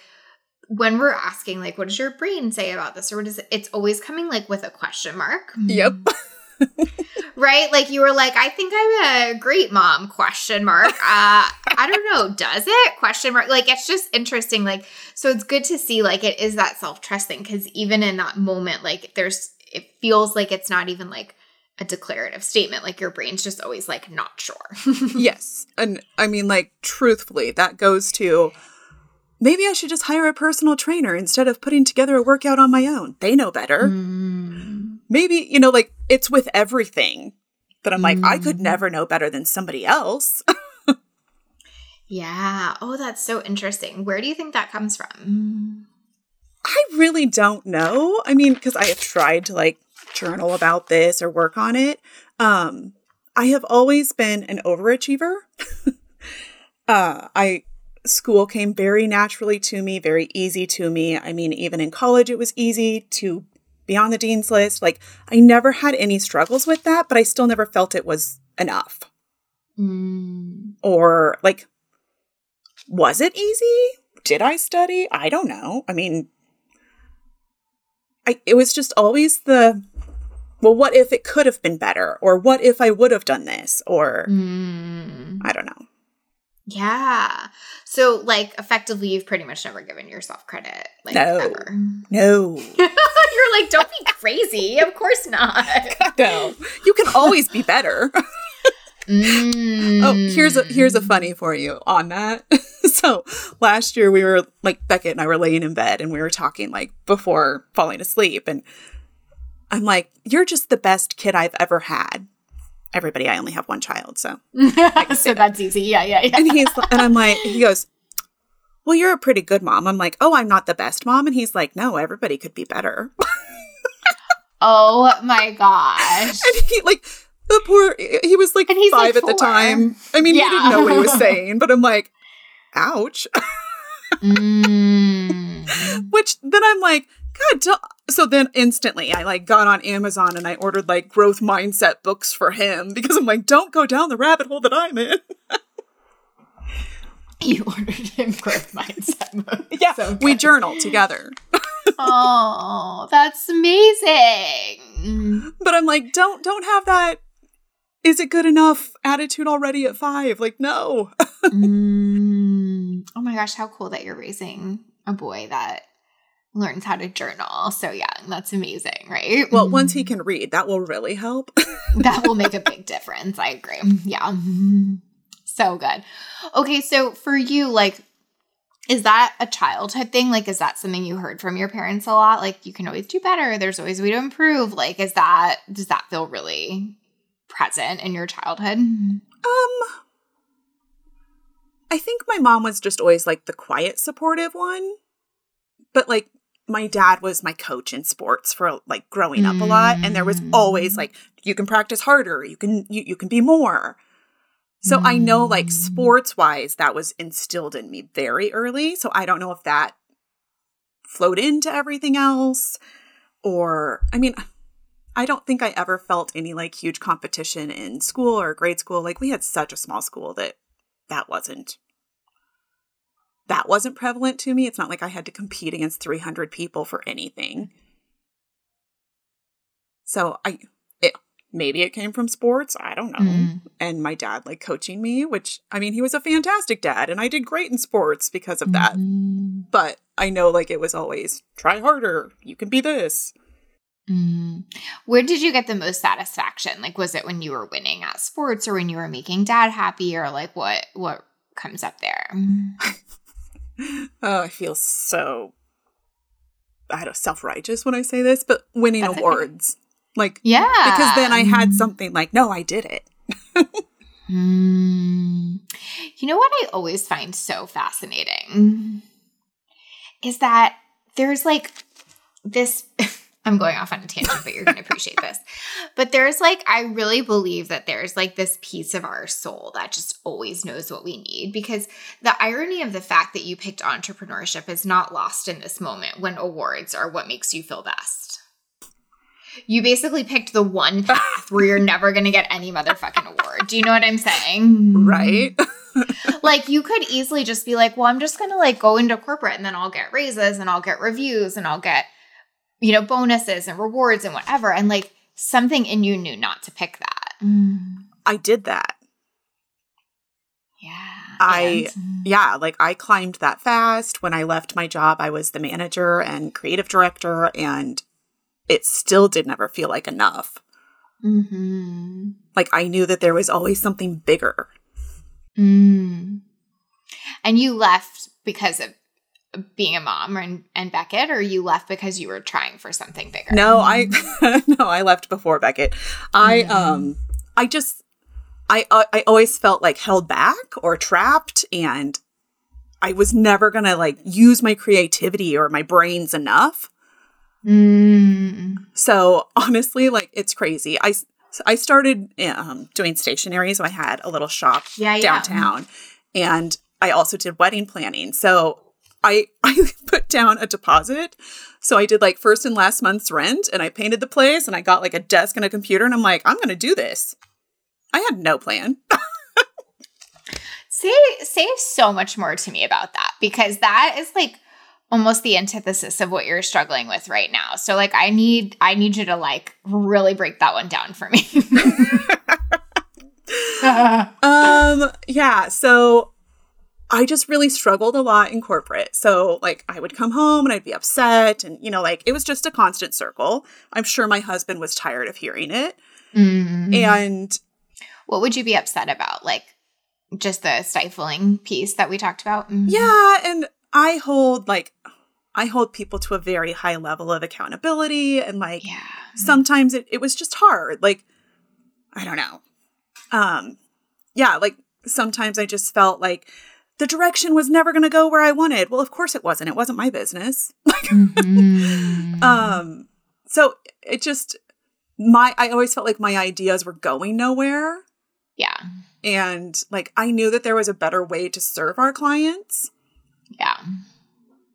when we're asking like what does your brain say about this or what is it it's always coming like with a question mark yep right? Like you were like i think i'm a great mom question mark. Uh i don't know. Does it? Question mark. Like it's just interesting. Like so it's good to see like it is that self-trust thing because even in that moment like there's it feels like it's not even like a declarative statement. Like your brain's just always like not sure. Yes. And i mean like truthfully that goes to maybe I should just hire a personal trainer instead of putting together a workout on my own. They know better. Mm. Maybe, you know, like it's with everything that I'm like, mm. I could mm. never know better than somebody else. yeah. Oh, that's so interesting. Where do you think that comes from? I really don't know. I mean, because I have tried to like journal about this or work on it. Um, I have always been an overachiever. uh, I school came very naturally to me, very easy to me. I mean, even in college, it was easy to be on the dean's list. Like, I never had any struggles with that, but I still never felt it was enough. Mm. Or, like, was it easy? Did I study? I don't know. I mean, I, it was just always the well, what if it could have been better? Or what if I would have done this? Or mm. I don't know. Yeah. So, like, effectively, you've pretty much never given yourself credit. Like, no. Ever. No. You're like, don't be crazy. Of course not. no. You can always be better. mm. Oh, here's a here's a funny for you on that. so last year we were like Beckett and I were laying in bed and we were talking like before falling asleep and I'm like, you're just the best kid I've ever had everybody. I only have one child, so so that's easy. Yeah, yeah, yeah. And he's and I'm like, he goes, "Well, you're a pretty good mom." I'm like, "Oh, I'm not the best mom," and he's like, "No, everybody could be better." oh my gosh! And he like the poor. He was like five like at the time. I mean, yeah. he didn't know what he was saying, but I'm like, "Ouch." mm. Which then I'm like, God, so then instantly I like got on Amazon and I ordered like growth mindset books for him because I'm like, don't go down the rabbit hole that I'm in. you ordered him growth mindset books. Yeah, so we journal together. oh, that's amazing. But I'm like, don't don't have that is it good enough attitude already at five? Like, no. mm. Oh my gosh, how cool that you're raising a boy that learns how to journal so young. That's amazing, right? Well, once he can read, that will really help. that will make a big difference. I agree. Yeah. So good. Okay, so for you, like, Is that a childhood thing? Like, is that something you heard from your parents a lot? Like, you can always do better. There's always a way to improve. Like, is that, does that feel really present in your childhood? Um, I think my mom was just always like the quiet, supportive one. But like, my dad was my coach in sports for like growing up a lot and there was always mm. like you can practice harder you can you, you can be more so I know, like, mm. sports wise, that was instilled in me very early. So I don't know if that flowed into everything else or, I mean, I don't think I ever felt any like huge competition in school or grade school. Like, we had such a small school that that wasn't. That wasn't prevalent to me. It's not like I had to compete against 300 people for anything. So I maybe it came from sports i don't know mm. and my dad like coaching me which i mean he was a fantastic dad and i did great in sports because of that mm. but i know like it was always try harder you can be this mm. where did you get the most satisfaction like was it when you were winning at sports or when you were making dad happy or like what what comes up there oh i feel so i don't self-righteous when i say this but winning That's awards like, yeah. Because then I had something like, no, I did it. mm. You know what I always find so fascinating is that there's like this. I'm going off on a tangent, but you're going to appreciate this. But there's like, I really believe that there's like this piece of our soul that just always knows what we need because the irony of the fact that you picked entrepreneurship is not lost in this moment when awards are what makes you feel best you basically picked the one path where you're never going to get any motherfucking award. Do you know what I'm saying? Right. like you could easily just be like, well, I'm just going to like go into corporate and then I'll get raises and I'll get reviews and I'll get, you know, bonuses and rewards and whatever. And like something in you knew not to pick that. I did that. Yeah. I, and, yeah, like I climbed that fast. When I left my job, I was the manager and creative director, and it still did never feel like enough. Mm-hmm. Like I knew that there was always something bigger. Mm. And you left because of being a mom and, and Beckett, or you left because you were trying for something bigger? No, I no, I left before Beckett. I mm-hmm. um I just I uh, I always felt like held back or trapped and I was never going to like use my creativity or my brains enough. Mm. So honestly, like it's crazy. I I started um, doing stationery, so I had a little shop yeah, downtown, yeah. and I also did wedding planning. So I I put down a deposit. So I did like first and last month's rent, and I painted the place, and I got like a desk and a computer, and I'm like, I'm gonna do this. I had no plan. say say so much more to me about that because that is like almost the antithesis of what you're struggling with right now. So like I need I need you to like really break that one down for me. um yeah, so I just really struggled a lot in corporate. So like I would come home and I'd be upset and you know like it was just a constant circle. I'm sure my husband was tired of hearing it. Mm-hmm. And what would you be upset about? Like just the stifling piece that we talked about? Mm-hmm. Yeah, and I hold like I hold people to a very high level of accountability and like yeah. sometimes it, it was just hard. Like I don't know. Um yeah, like sometimes I just felt like the direction was never going to go where I wanted. Well, of course it wasn't. It wasn't my business. mm-hmm. um so it just my I always felt like my ideas were going nowhere. Yeah. And like I knew that there was a better way to serve our clients. Yeah.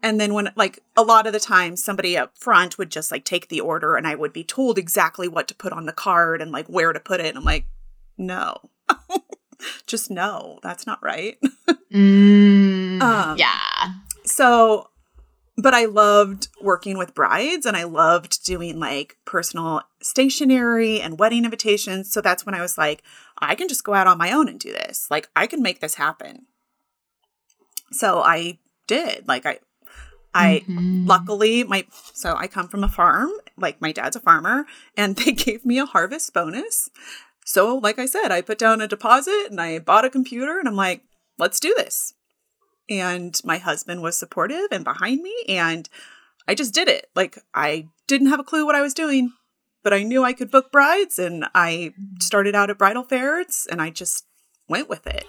And then when like a lot of the time somebody up front would just like take the order and I would be told exactly what to put on the card and like where to put it. And I'm like, no. Just no. That's not right. mm, um, yeah. So but I loved working with brides and I loved doing like personal stationery and wedding invitations. So that's when I was like, I can just go out on my own and do this. Like I can make this happen. So I did. Like I I mm-hmm. luckily my so I come from a farm, like my dad's a farmer, and they gave me a harvest bonus. So, like I said, I put down a deposit and I bought a computer and I'm like, let's do this. and my husband was supportive and behind me and I just did it. Like I didn't have a clue what I was doing, but I knew I could book brides and I started out at bridal fairs and I just went with it.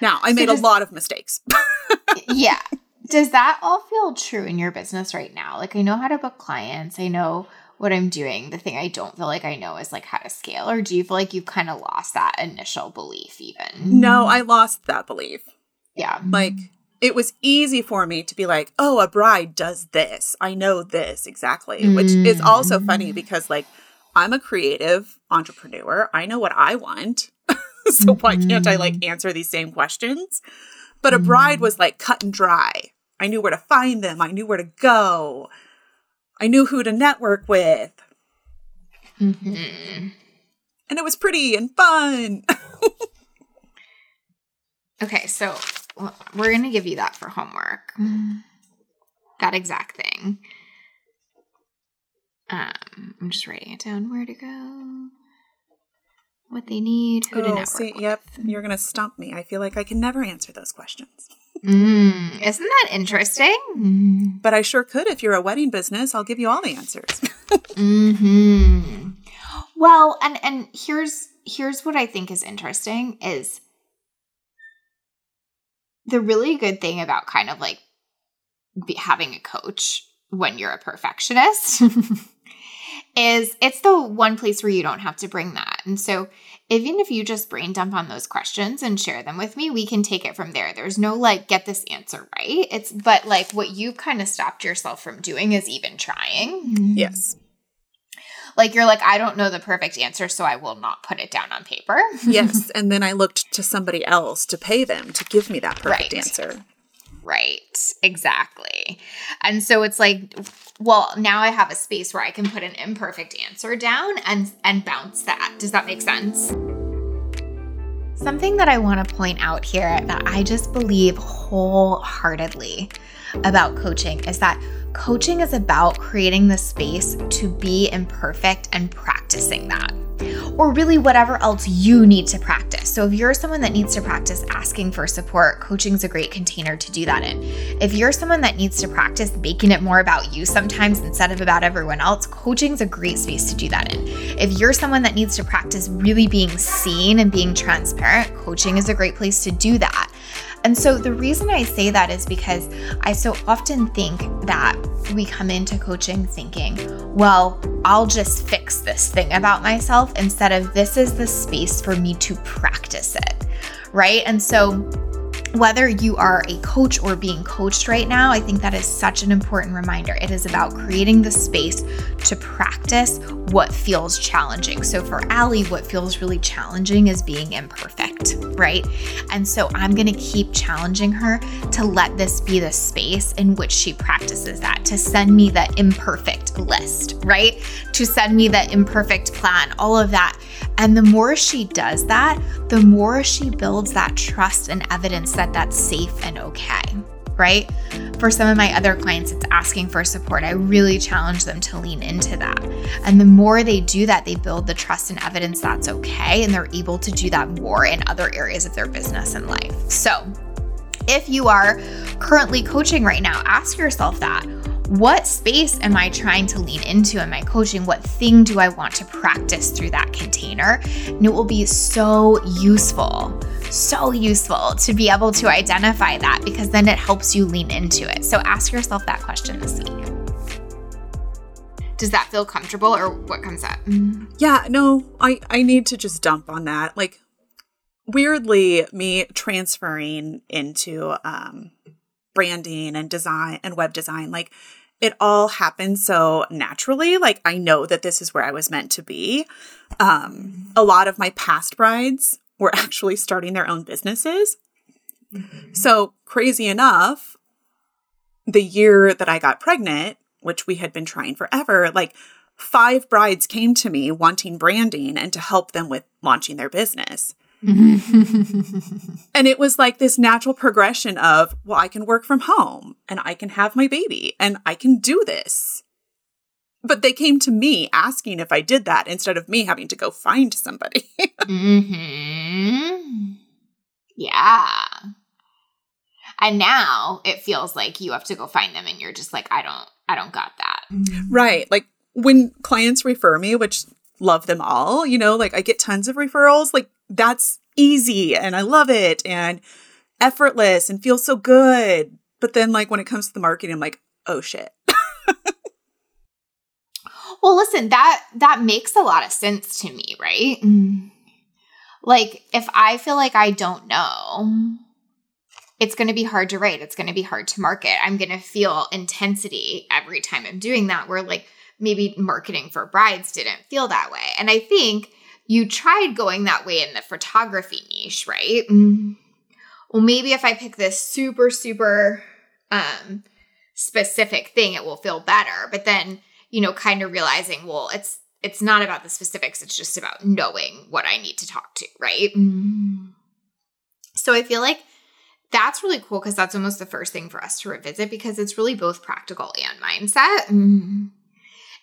Now, I So made does- a lot of mistakes. yeah. Does that all feel true in your business right now? Like, I know how to book clients, I know what I'm doing. The thing I don't feel like I know is like how to scale. Or do you feel like you've kind of lost that initial belief, even? no, I lost that belief. Yeah. Like it was easy for me to be like, "Oh, a bride does this. I know this exactly." Which is also funny mm. because like I'm a creative entrepreneur. I know what I want. so why can't I like mm-hmm. answer these same questions? But a bride mm. was like cut and dry. I knew where to find them. I knew where to go. I knew who to network with. Mhm. And it was pretty and fun. Okay, so we're going to give you that for homework. That exact thing. Um, I'm just writing it down. Where to go, what they need, who to Oh, network. see, yep, you're going to stump me. I feel like I can never answer those questions. Mm, isn't that interesting? Mm. But I sure could if you're a wedding business. I'll give you all the answers. Hmm. Well, and and here's here's what I think is interesting is the really good thing about kind of like be, having a coach when you're a perfectionist is it's the one place where you don't have to bring that. And so even if you just brain dump on those questions and share them with me, we can take it from there. There's no like get this answer right. It's but like what you kind of stopped yourself from doing is even trying. Mm-hmm. yes. Like you're like, I don't know the perfect answer, so I will not put it down on paper. Yes. And then I looked to somebody else to pay them to give me that perfect Right. answer. Right. Exactly. And so it's like, well, now I have a space where I can put an imperfect answer down and and bounce that. Does that make sense? Something that I want to point out here that I just believe wholeheartedly about coaching is that coaching is about creating the space to be imperfect and practicing that. Or really, whatever else you need to practice. So, if you're someone that needs to practice asking for support, coaching is a great container to do that in. If you're someone that needs to practice making it more about you sometimes instead of about everyone else, coaching is a great space to do that in. If you're someone that needs to practice really being seen and being transparent, coaching is a great place to do that. And so the reason I say that is because I so often think that we come into coaching thinking, well, I'll just fix this thing about myself instead of this is the space for me to practice it. Right. And so whether you are a coach or being coached right now, I think that is such an important reminder. It is about creating the space to practice what feels challenging. So for Allie, what feels really challenging is being imperfect, right? And so I'm going to keep challenging her to let this be the space in which she practices that, to send me the imperfect list, right? To send me the imperfect plan, all of that. And the more she does that, the more she builds that trust and evidence that that's safe and okay, right? For some of my other clients, it's asking for support. I really challenge them to lean into that. And the more they do that, they build the trust and evidence that's okay. And they're able to do that more in other areas of their business and life. So, if you are currently coaching right now, ask yourself that. What space am I trying to lean into in my coaching? What thing do I want to practice through that container? And it will be so useful, so useful to be able to identify that because then it helps you lean into it. So ask yourself that question this week. Does that feel comfortable or what comes up? Yeah, no, I I need to just dump on that. Like weirdly me transferring into um branding and design and web design like it all happened so naturally. Like i know that this is where i was meant to be. Um a lot of my past brides were actually starting their own businesses. So crazy enough the year that i got pregnant which we had been trying forever like five brides came to me wanting branding and to help them with launching their business and it was like this natural progression of, well, I can work from home and I can have my baby and I can do this. But they came to me asking if I did that instead of me having to go find somebody. hmm Yeah. And now it feels like you have to go find them and you're just like, I don't, I don't got that. Right. Like when clients refer me, which love them all, you know, like I get tons of referrals, like that's easy and I love it and effortless and feels so good. But then like when it comes to the marketing, I'm like, oh shit. well, listen, that that makes a lot of sense to me, right? Mm. Like if I feel like I don't know, it's going to be hard to write. It's going to be hard to market. I'm going to feel intensity every time I'm doing that. Where like maybe marketing for brides didn't feel that way. And I think you tried going that way in the photography niche, right? Mm. Well, maybe if I pick this super, super um, specific thing, it will feel better. But then, you know, kind of realizing, well, it's it's not about the specifics. It's just about knowing what I need to talk to, right? Mm. So I feel like that's really cool because that's almost the first thing for us to revisit because it's really both practical and mindset. Mm.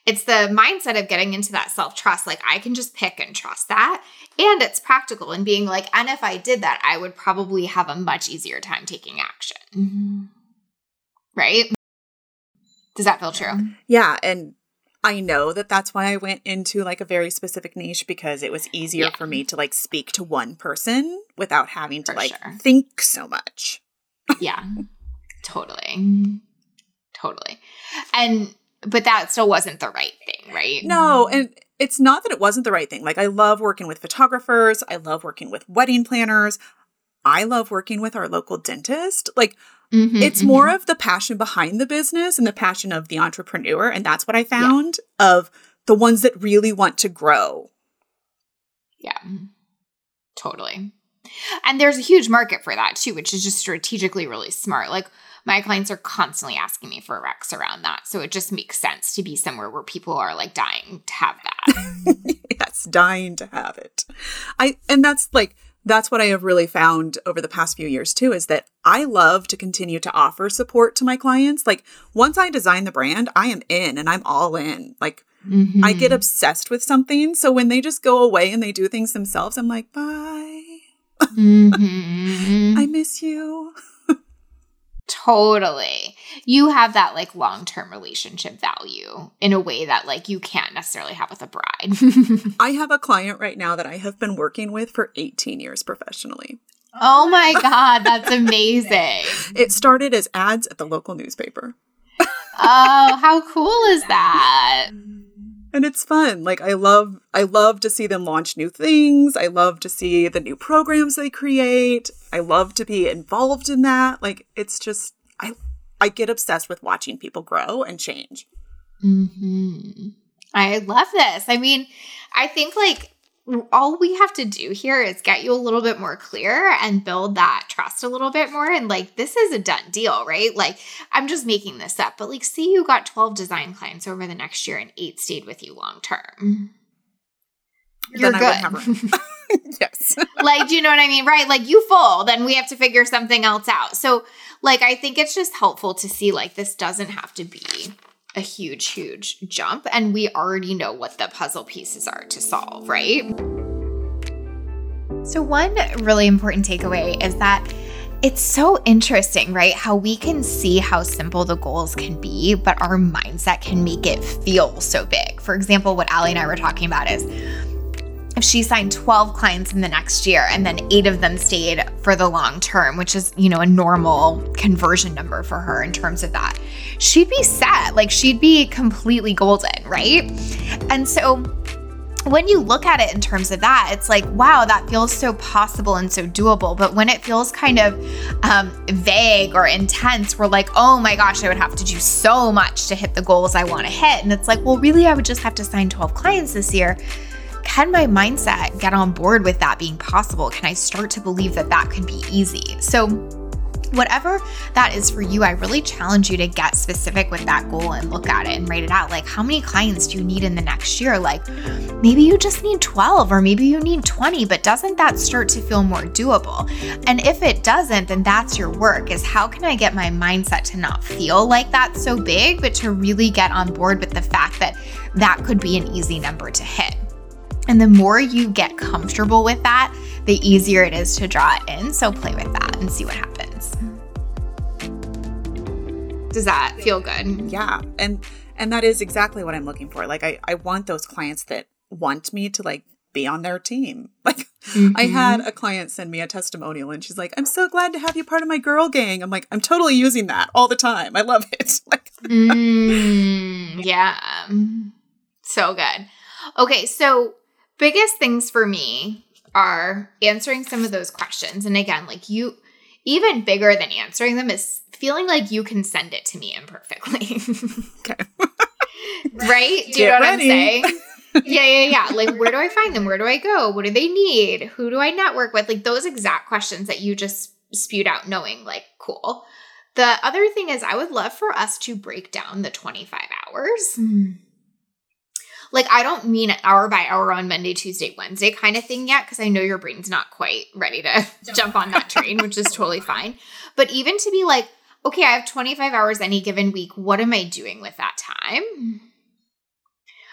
It's the mindset of getting into that self trust. Like, I can just pick and trust that. And it's practical and being like, and if I did that, I would probably have a much easier time taking action. Mm-hmm. Right? Does that feel true? Yeah. And I know that that's why I went into like a very specific niche because it was easier yeah. for me to like speak to one person without having to for like sure. think so much. yeah. Totally. Totally. And but that still wasn't the right thing, right? No, and it's not that it wasn't the right thing. Like I love working with photographers, I love working with wedding planners. I love working with our local dentist. Like mm-hmm, it's mm-hmm. more of the passion behind the business and the passion of the entrepreneur and that's what I found yeah. of the ones that really want to grow. Yeah. Totally. And there's a huge market for that too, which is just strategically really smart. Like my clients are constantly asking me for recs around that. So it just makes sense to be somewhere where people are like dying to have that. yes, dying to have it. I and that's like that's what I have really found over the past few years too is that I love to continue to offer support to my clients. Like once I design the brand, I am in and I'm all in. Like mm-hmm. I get obsessed with something. So when they just go away and they do things themselves, I'm like, bye. Mm-hmm. I miss you. Totally. You have that like long term relationship value in a way that like you can't necessarily have with a bride. I have a client right now that I have been working with for 18 years professionally. Oh my God, that's amazing. it started as ads at the local newspaper. oh, how cool is that? And it's fun. Like I love I love to see them launch new things. I love to see the new programs they create. I love to be involved in that. Like it's just I I get obsessed with watching people grow and change. Mhm. I love this. I mean, I think like all we have to do here is get you a little bit more clear and build that trust a little bit more. And like, this is a done deal, right? Like, I'm just making this up, but like, say you got 12 design clients over the next year and eight stayed with you long term. You're then good. yes. like, do you know what I mean? Right? Like, you full, then we have to figure something else out. So, like, I think it's just helpful to see, like, this doesn't have to be a huge, huge jump. And we already know what the puzzle pieces are to solve, right? So, one really important takeaway is that it's so interesting, right? How we can see how simple the goals can be, but our mindset can make it feel so big. For example, what Allie and I were talking about is she signed 12 clients in the next year and then eight of them stayed for the long term, which is, you know, a normal conversion number for her in terms of that, she'd be set. Like she'd be completely golden, right? And so when you look at it in terms of that, it's like, wow, that feels so possible and so doable. But when it feels kind of um, vague or intense, we're like, oh my gosh, I would have to do so much to hit the goals I want to hit. And it's like, well, really, I would just have to sign 12 clients this year can my mindset get on board with that being possible? Can I start to believe that that could be easy? So, whatever that is for you, I really challenge you to get specific with that goal and look at it and write it out. Like, how many clients do you need in the next year? Like, maybe you just need 12 or maybe you need 20, but doesn't that start to feel more doable? And if it doesn't, then that's your work is how can I get my mindset to not feel like that's so big, but to really get on board with the fact that that could be an easy number to hit. And the more you get comfortable with that, the easier it is to draw it in. So play with that and see what happens. Does that feel good? Yeah. And and that is exactly what I'm looking for. Like I, I want those clients that want me to like be on their team. Like mm-hmm. I had a client send me a testimonial and she's like, I'm so glad to have you part of my girl gang. I'm like, I'm totally using that all the time. I love it. Like mm, yeah. So good. Okay, so biggest things for me are answering some of those questions. And again, like you even bigger than answering them is feeling like you can send it to me imperfectly. okay. right? Do you Get know what ready. I'm saying? yeah, yeah, yeah. Like, where do I find them? Where do I go? What do they need? Who do I network with? Like, those exact questions that you just spewed out, knowing, like, cool. The other thing is, I would love for us to break down the 25 hours. Mm. Like, I don't mean hour by hour on Monday, Tuesday, Wednesday kind of thing yet, because I know your brain's not quite ready to jump on that train, which is totally fine. But even to be like, okay, I have 25 hours any given week. What am I doing with that time?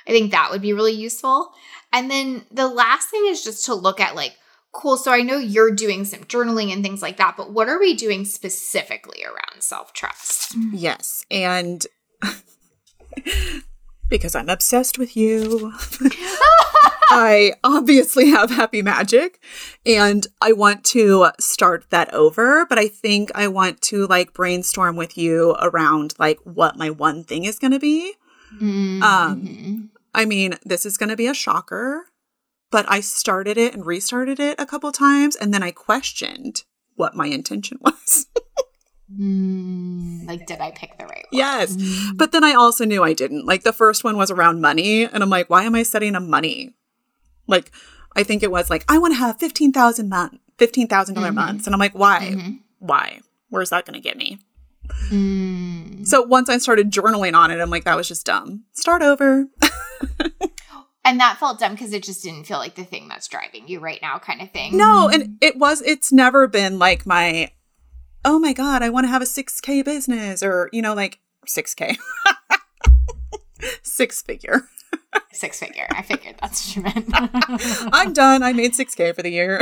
I think that would be really useful. And then the last thing is just to look at like, cool, so I know you're doing some journaling and things like that, but what are we doing specifically around self trust? Yes. And because I'm obsessed with you. I obviously have happy magic and I want to start that over, but I think I want to like brainstorm with you around like what my one thing is going to be. Mm-hmm. Um I mean, this is going to be a shocker, but I started it and restarted it a couple times and then I questioned what my intention was. Mm, like, did I pick the right one? Yes. Mm. But then I also knew I didn't. Like, the first one was around money. And I'm like, why am I setting a money? Like, I think it was like, I want to have 15,000 month, $15,000 mm-hmm. months. And I'm like, why? Mm-hmm. Why? Where's that going to get me? Mm. So once I started journaling on it, I'm like, that was just dumb. Start over. and that felt dumb because it just didn't feel like the thing that's driving you right now, kind of thing. No, and it was, it's never been like my, oh my God, I want to have a 6K business or, you know, like 6K. Six figure. Six figure. I figured that's what you meant. I'm done. I made 6K for the year.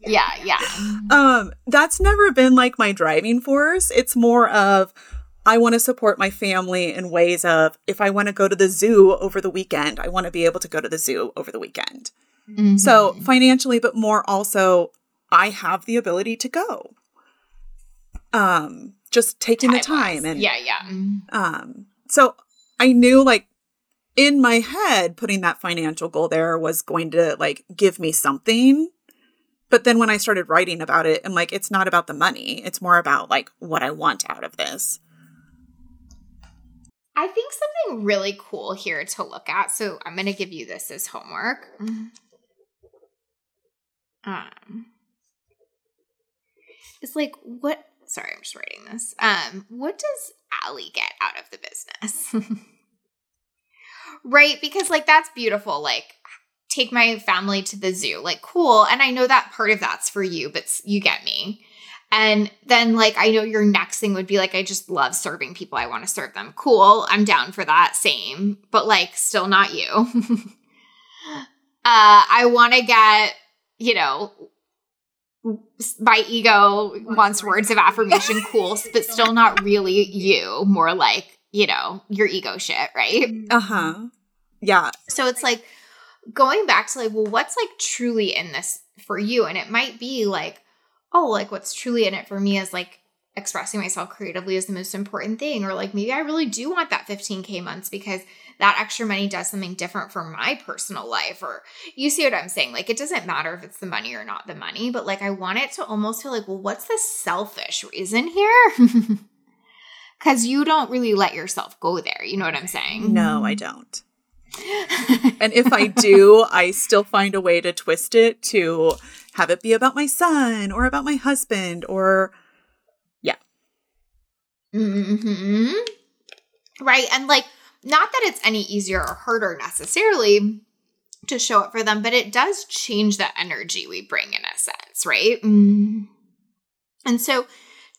yeah, yeah. Um, that's never been like my driving force. It's more of I want to support my family in ways of if I want to go to the zoo over the weekend, I want to be able to go to the zoo over the weekend. Mm-hmm. So financially, but more also, I have the ability to go. Um, just taking time the time and yeah, yeah. Um, so I knew like in my head, putting that financial goal there was going to like give me something. But then when I started writing about it, I'm like, it's not about the money. It's more about like what I want out of this. I think something really cool here to look at. So I'm going to give you this as homework. Um, it's like what? Sorry, I'm just writing this. Um, what does Allie get out of the business? right? Because like that's beautiful. Like take my family to the zoo. Like cool. And I know that part of that's for you, but you get me. And then, like, I know your next thing would be like, I just love serving people. I want to serve them. Cool. I'm down for that. Same, but like, still not you. uh, I want to get, you know, my ego wants words of affirmation. Cool, but still not really you. More like, you know, your ego shit, right? Uh huh. Yeah. So it's like going back to like, well, what's like truly in this for you? And it might be like, oh, like what's truly in it for me is like expressing myself creatively is the most important thing. Or like maybe I really do want that 15K months because that extra money does something different for my personal life. Or you see what I'm saying? Like it doesn't matter if it's the money or not the money, but like I want it to almost feel like, well, what's the selfish reason here? Because you don't really let yourself go there. You know what I'm saying? No, I don't. and if I do, I still find a way to twist it to have it be about my son or about my husband or yeah. hmm Right. And like, not that it's any easier or harder necessarily to show it for them, but it does change the energy we bring in a sense, right? mm And so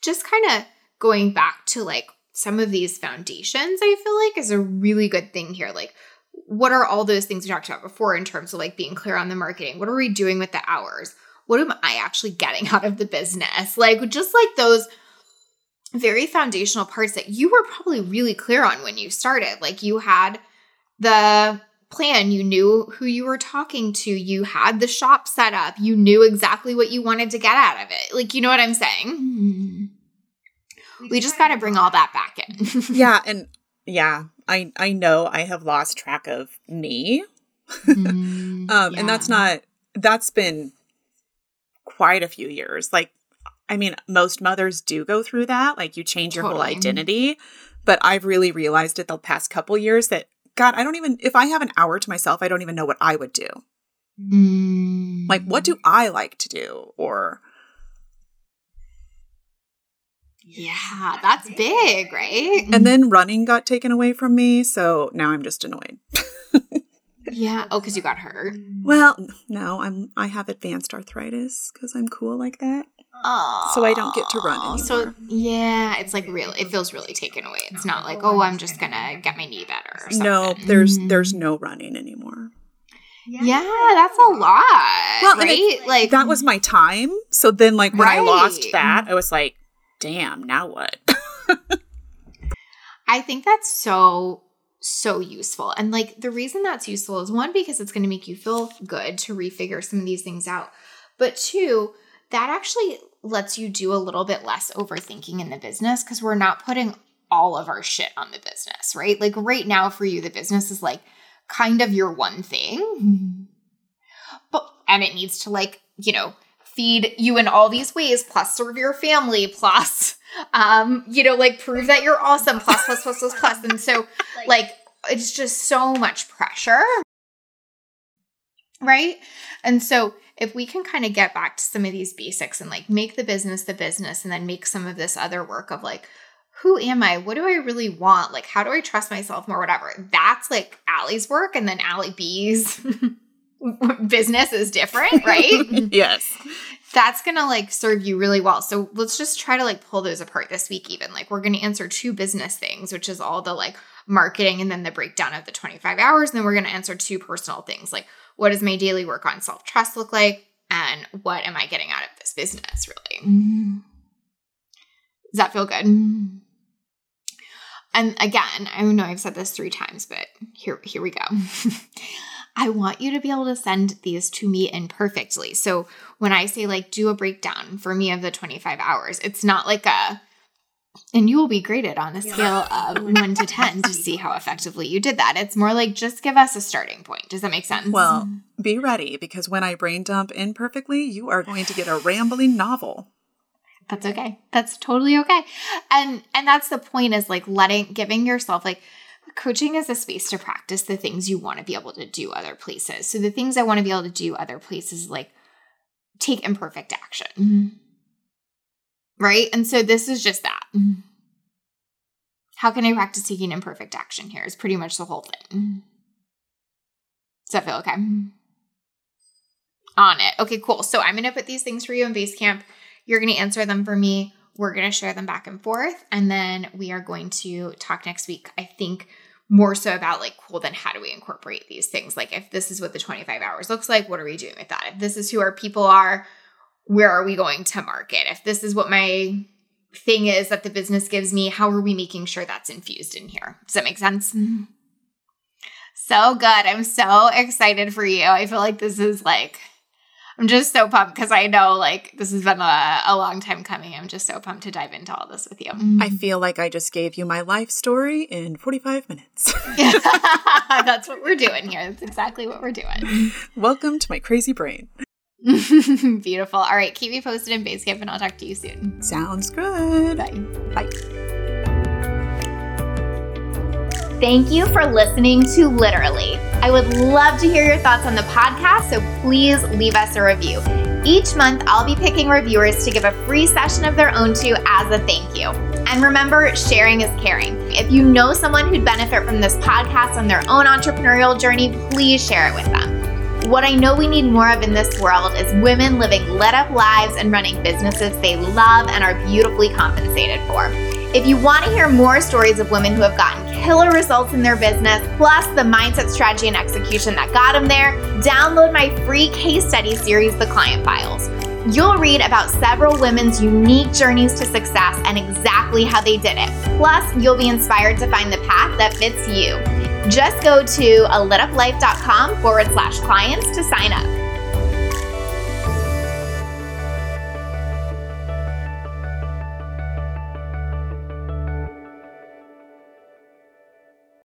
just kind of going back to like some of these foundations, I feel like is a really good thing here. Like, what are all those things we talked about before in terms of like being clear on the marketing? What are we doing with the hours? What am I actually getting out of the business? Like just like those very foundational parts that you were probably really clear on when you started. Like you had the plan, you knew who you were talking to, you had the shop set up, you knew exactly what you wanted to get out of it. Like, you know what I'm saying? We just got to bring all that back in. yeah, and yeah, I I know I have lost track of me. Mm, um yeah. and that's not that's been quite a few years. Like I mean, most mothers do go through that. Like you change your whole identity, but I've really realized it the past couple years that God, I don't even if I have an hour to myself, I don't even know what I would do. Mm. Like what do I like to do or Yeah, that's big, right? and then running got taken away from me, so now I'm just annoyed. yeah. Oh, because you got hurt. Well, no, I'm I have advanced arthritis because I'm cool like that. Oh, So I don't get to run So yeah, it's like real. It feels really taken away. It's not like oh, I'm just gonna get my knee better. Or No, there's Mm. there's no running anymore. yeah, that's a lot. Well, right? it- like That was my time. So then like when I lost that, I was like, damn, now what? I think that's so so useful. And like the reason that's useful is one because it's going to make you feel good to refigure some of these things out. But two, that actually lets you do a little bit less overthinking in the business because we're not putting all of our shit on the business, right? Like right now for you the business is like kind of your one thing. But and it needs to like, you know, feed you in all these ways plus serve your family plus um you know like prove that you're awesome plus plus plus plus plus and so like it's just so much pressure right and so if we can kind of get back to some of these basics and like make the business the business and then make some of this other work of like who am I? What do I really want? Like, how do I trust myself more? Whatever. That's like Allie's work, and then Allie B's business is different, right? yes. that's gonna like serve you really well. So let's just try to like pull those apart this week, even. Like, we're gonna answer two business things, which is all the like marketing and then the breakdown of the 25 hours. And then we're gonna answer two personal things like, what does my daily work on self trust look like? And what am I getting out of this business, really? Mm-hmm. Does that feel good? Mm-hmm. And again, I know I've said this three times, but here, here we go. I want you to be able to send these to me imperfectly. So when I say like do a breakdown for me of the 25 hours, it's not like a and you will be graded on a scale of 1 to 10 to see how effectively you did that. It's more like just give us a starting point. Does that make sense? Well, be ready because when I brain dump imperfectly, you are going to get a rambling novel. that's okay. That's totally okay. And and that's the point is like letting giving yourself like coaching is a space to practice the things you want to be able to do other places. So the things I want to be able to do other places like take imperfect action. Mm-hmm. Right? And so this is just that. Mm-hmm. How can I practice taking imperfect action here? Is pretty much the whole thing. Does that feel okay? Mm-hmm. On it. Okay, cool. So I'm going to put these things for you in Basecamp. You're going to answer them for me. We're going to share them back and forth. And then we are going to talk next week, I think, more so about like, cool, then how do we incorporate these things? Like, if this is what the 25 hours looks like, what are we doing with that? If this is who our people are, where are we going to market? If this is what my thing is that the business gives me, how are we making sure that's infused in here? Does that make sense? Mm-hmm. So good. I'm so excited for you. I feel like this is like, I'm just so pumped because I know like this has been a, a long time coming. I'm just so pumped to dive into all this with you. Mm-hmm. I feel like I just gave you my life story in 45 minutes. That's what we're doing here. That's exactly what we're doing. Welcome to my crazy brain. Beautiful. All right. Keep me posted in Basecamp and I'll talk to you soon. Sounds good. Bye. Bye. Thank you for listening to Literally. I would love to hear your thoughts on the podcast, so please leave us a review. Each month, I'll be picking reviewers to give a free session of their own to as a thank you. And remember, sharing is caring. If you know someone who'd benefit from this podcast on their own entrepreneurial journey, please share it with them. What I know we need more of in this world is women living lit up lives and running businesses they love and are beautifully compensated for. If you want to hear more stories of women who have gotten killer results in their business, plus the mindset, strategy, and execution that got them there, download my free case study series, The Client Files. You'll read about several women's unique journeys to success and exactly how they did it. Plus, you'll be inspired to find the path that fits you. Just go to alituplife.com forward slash clients to sign up.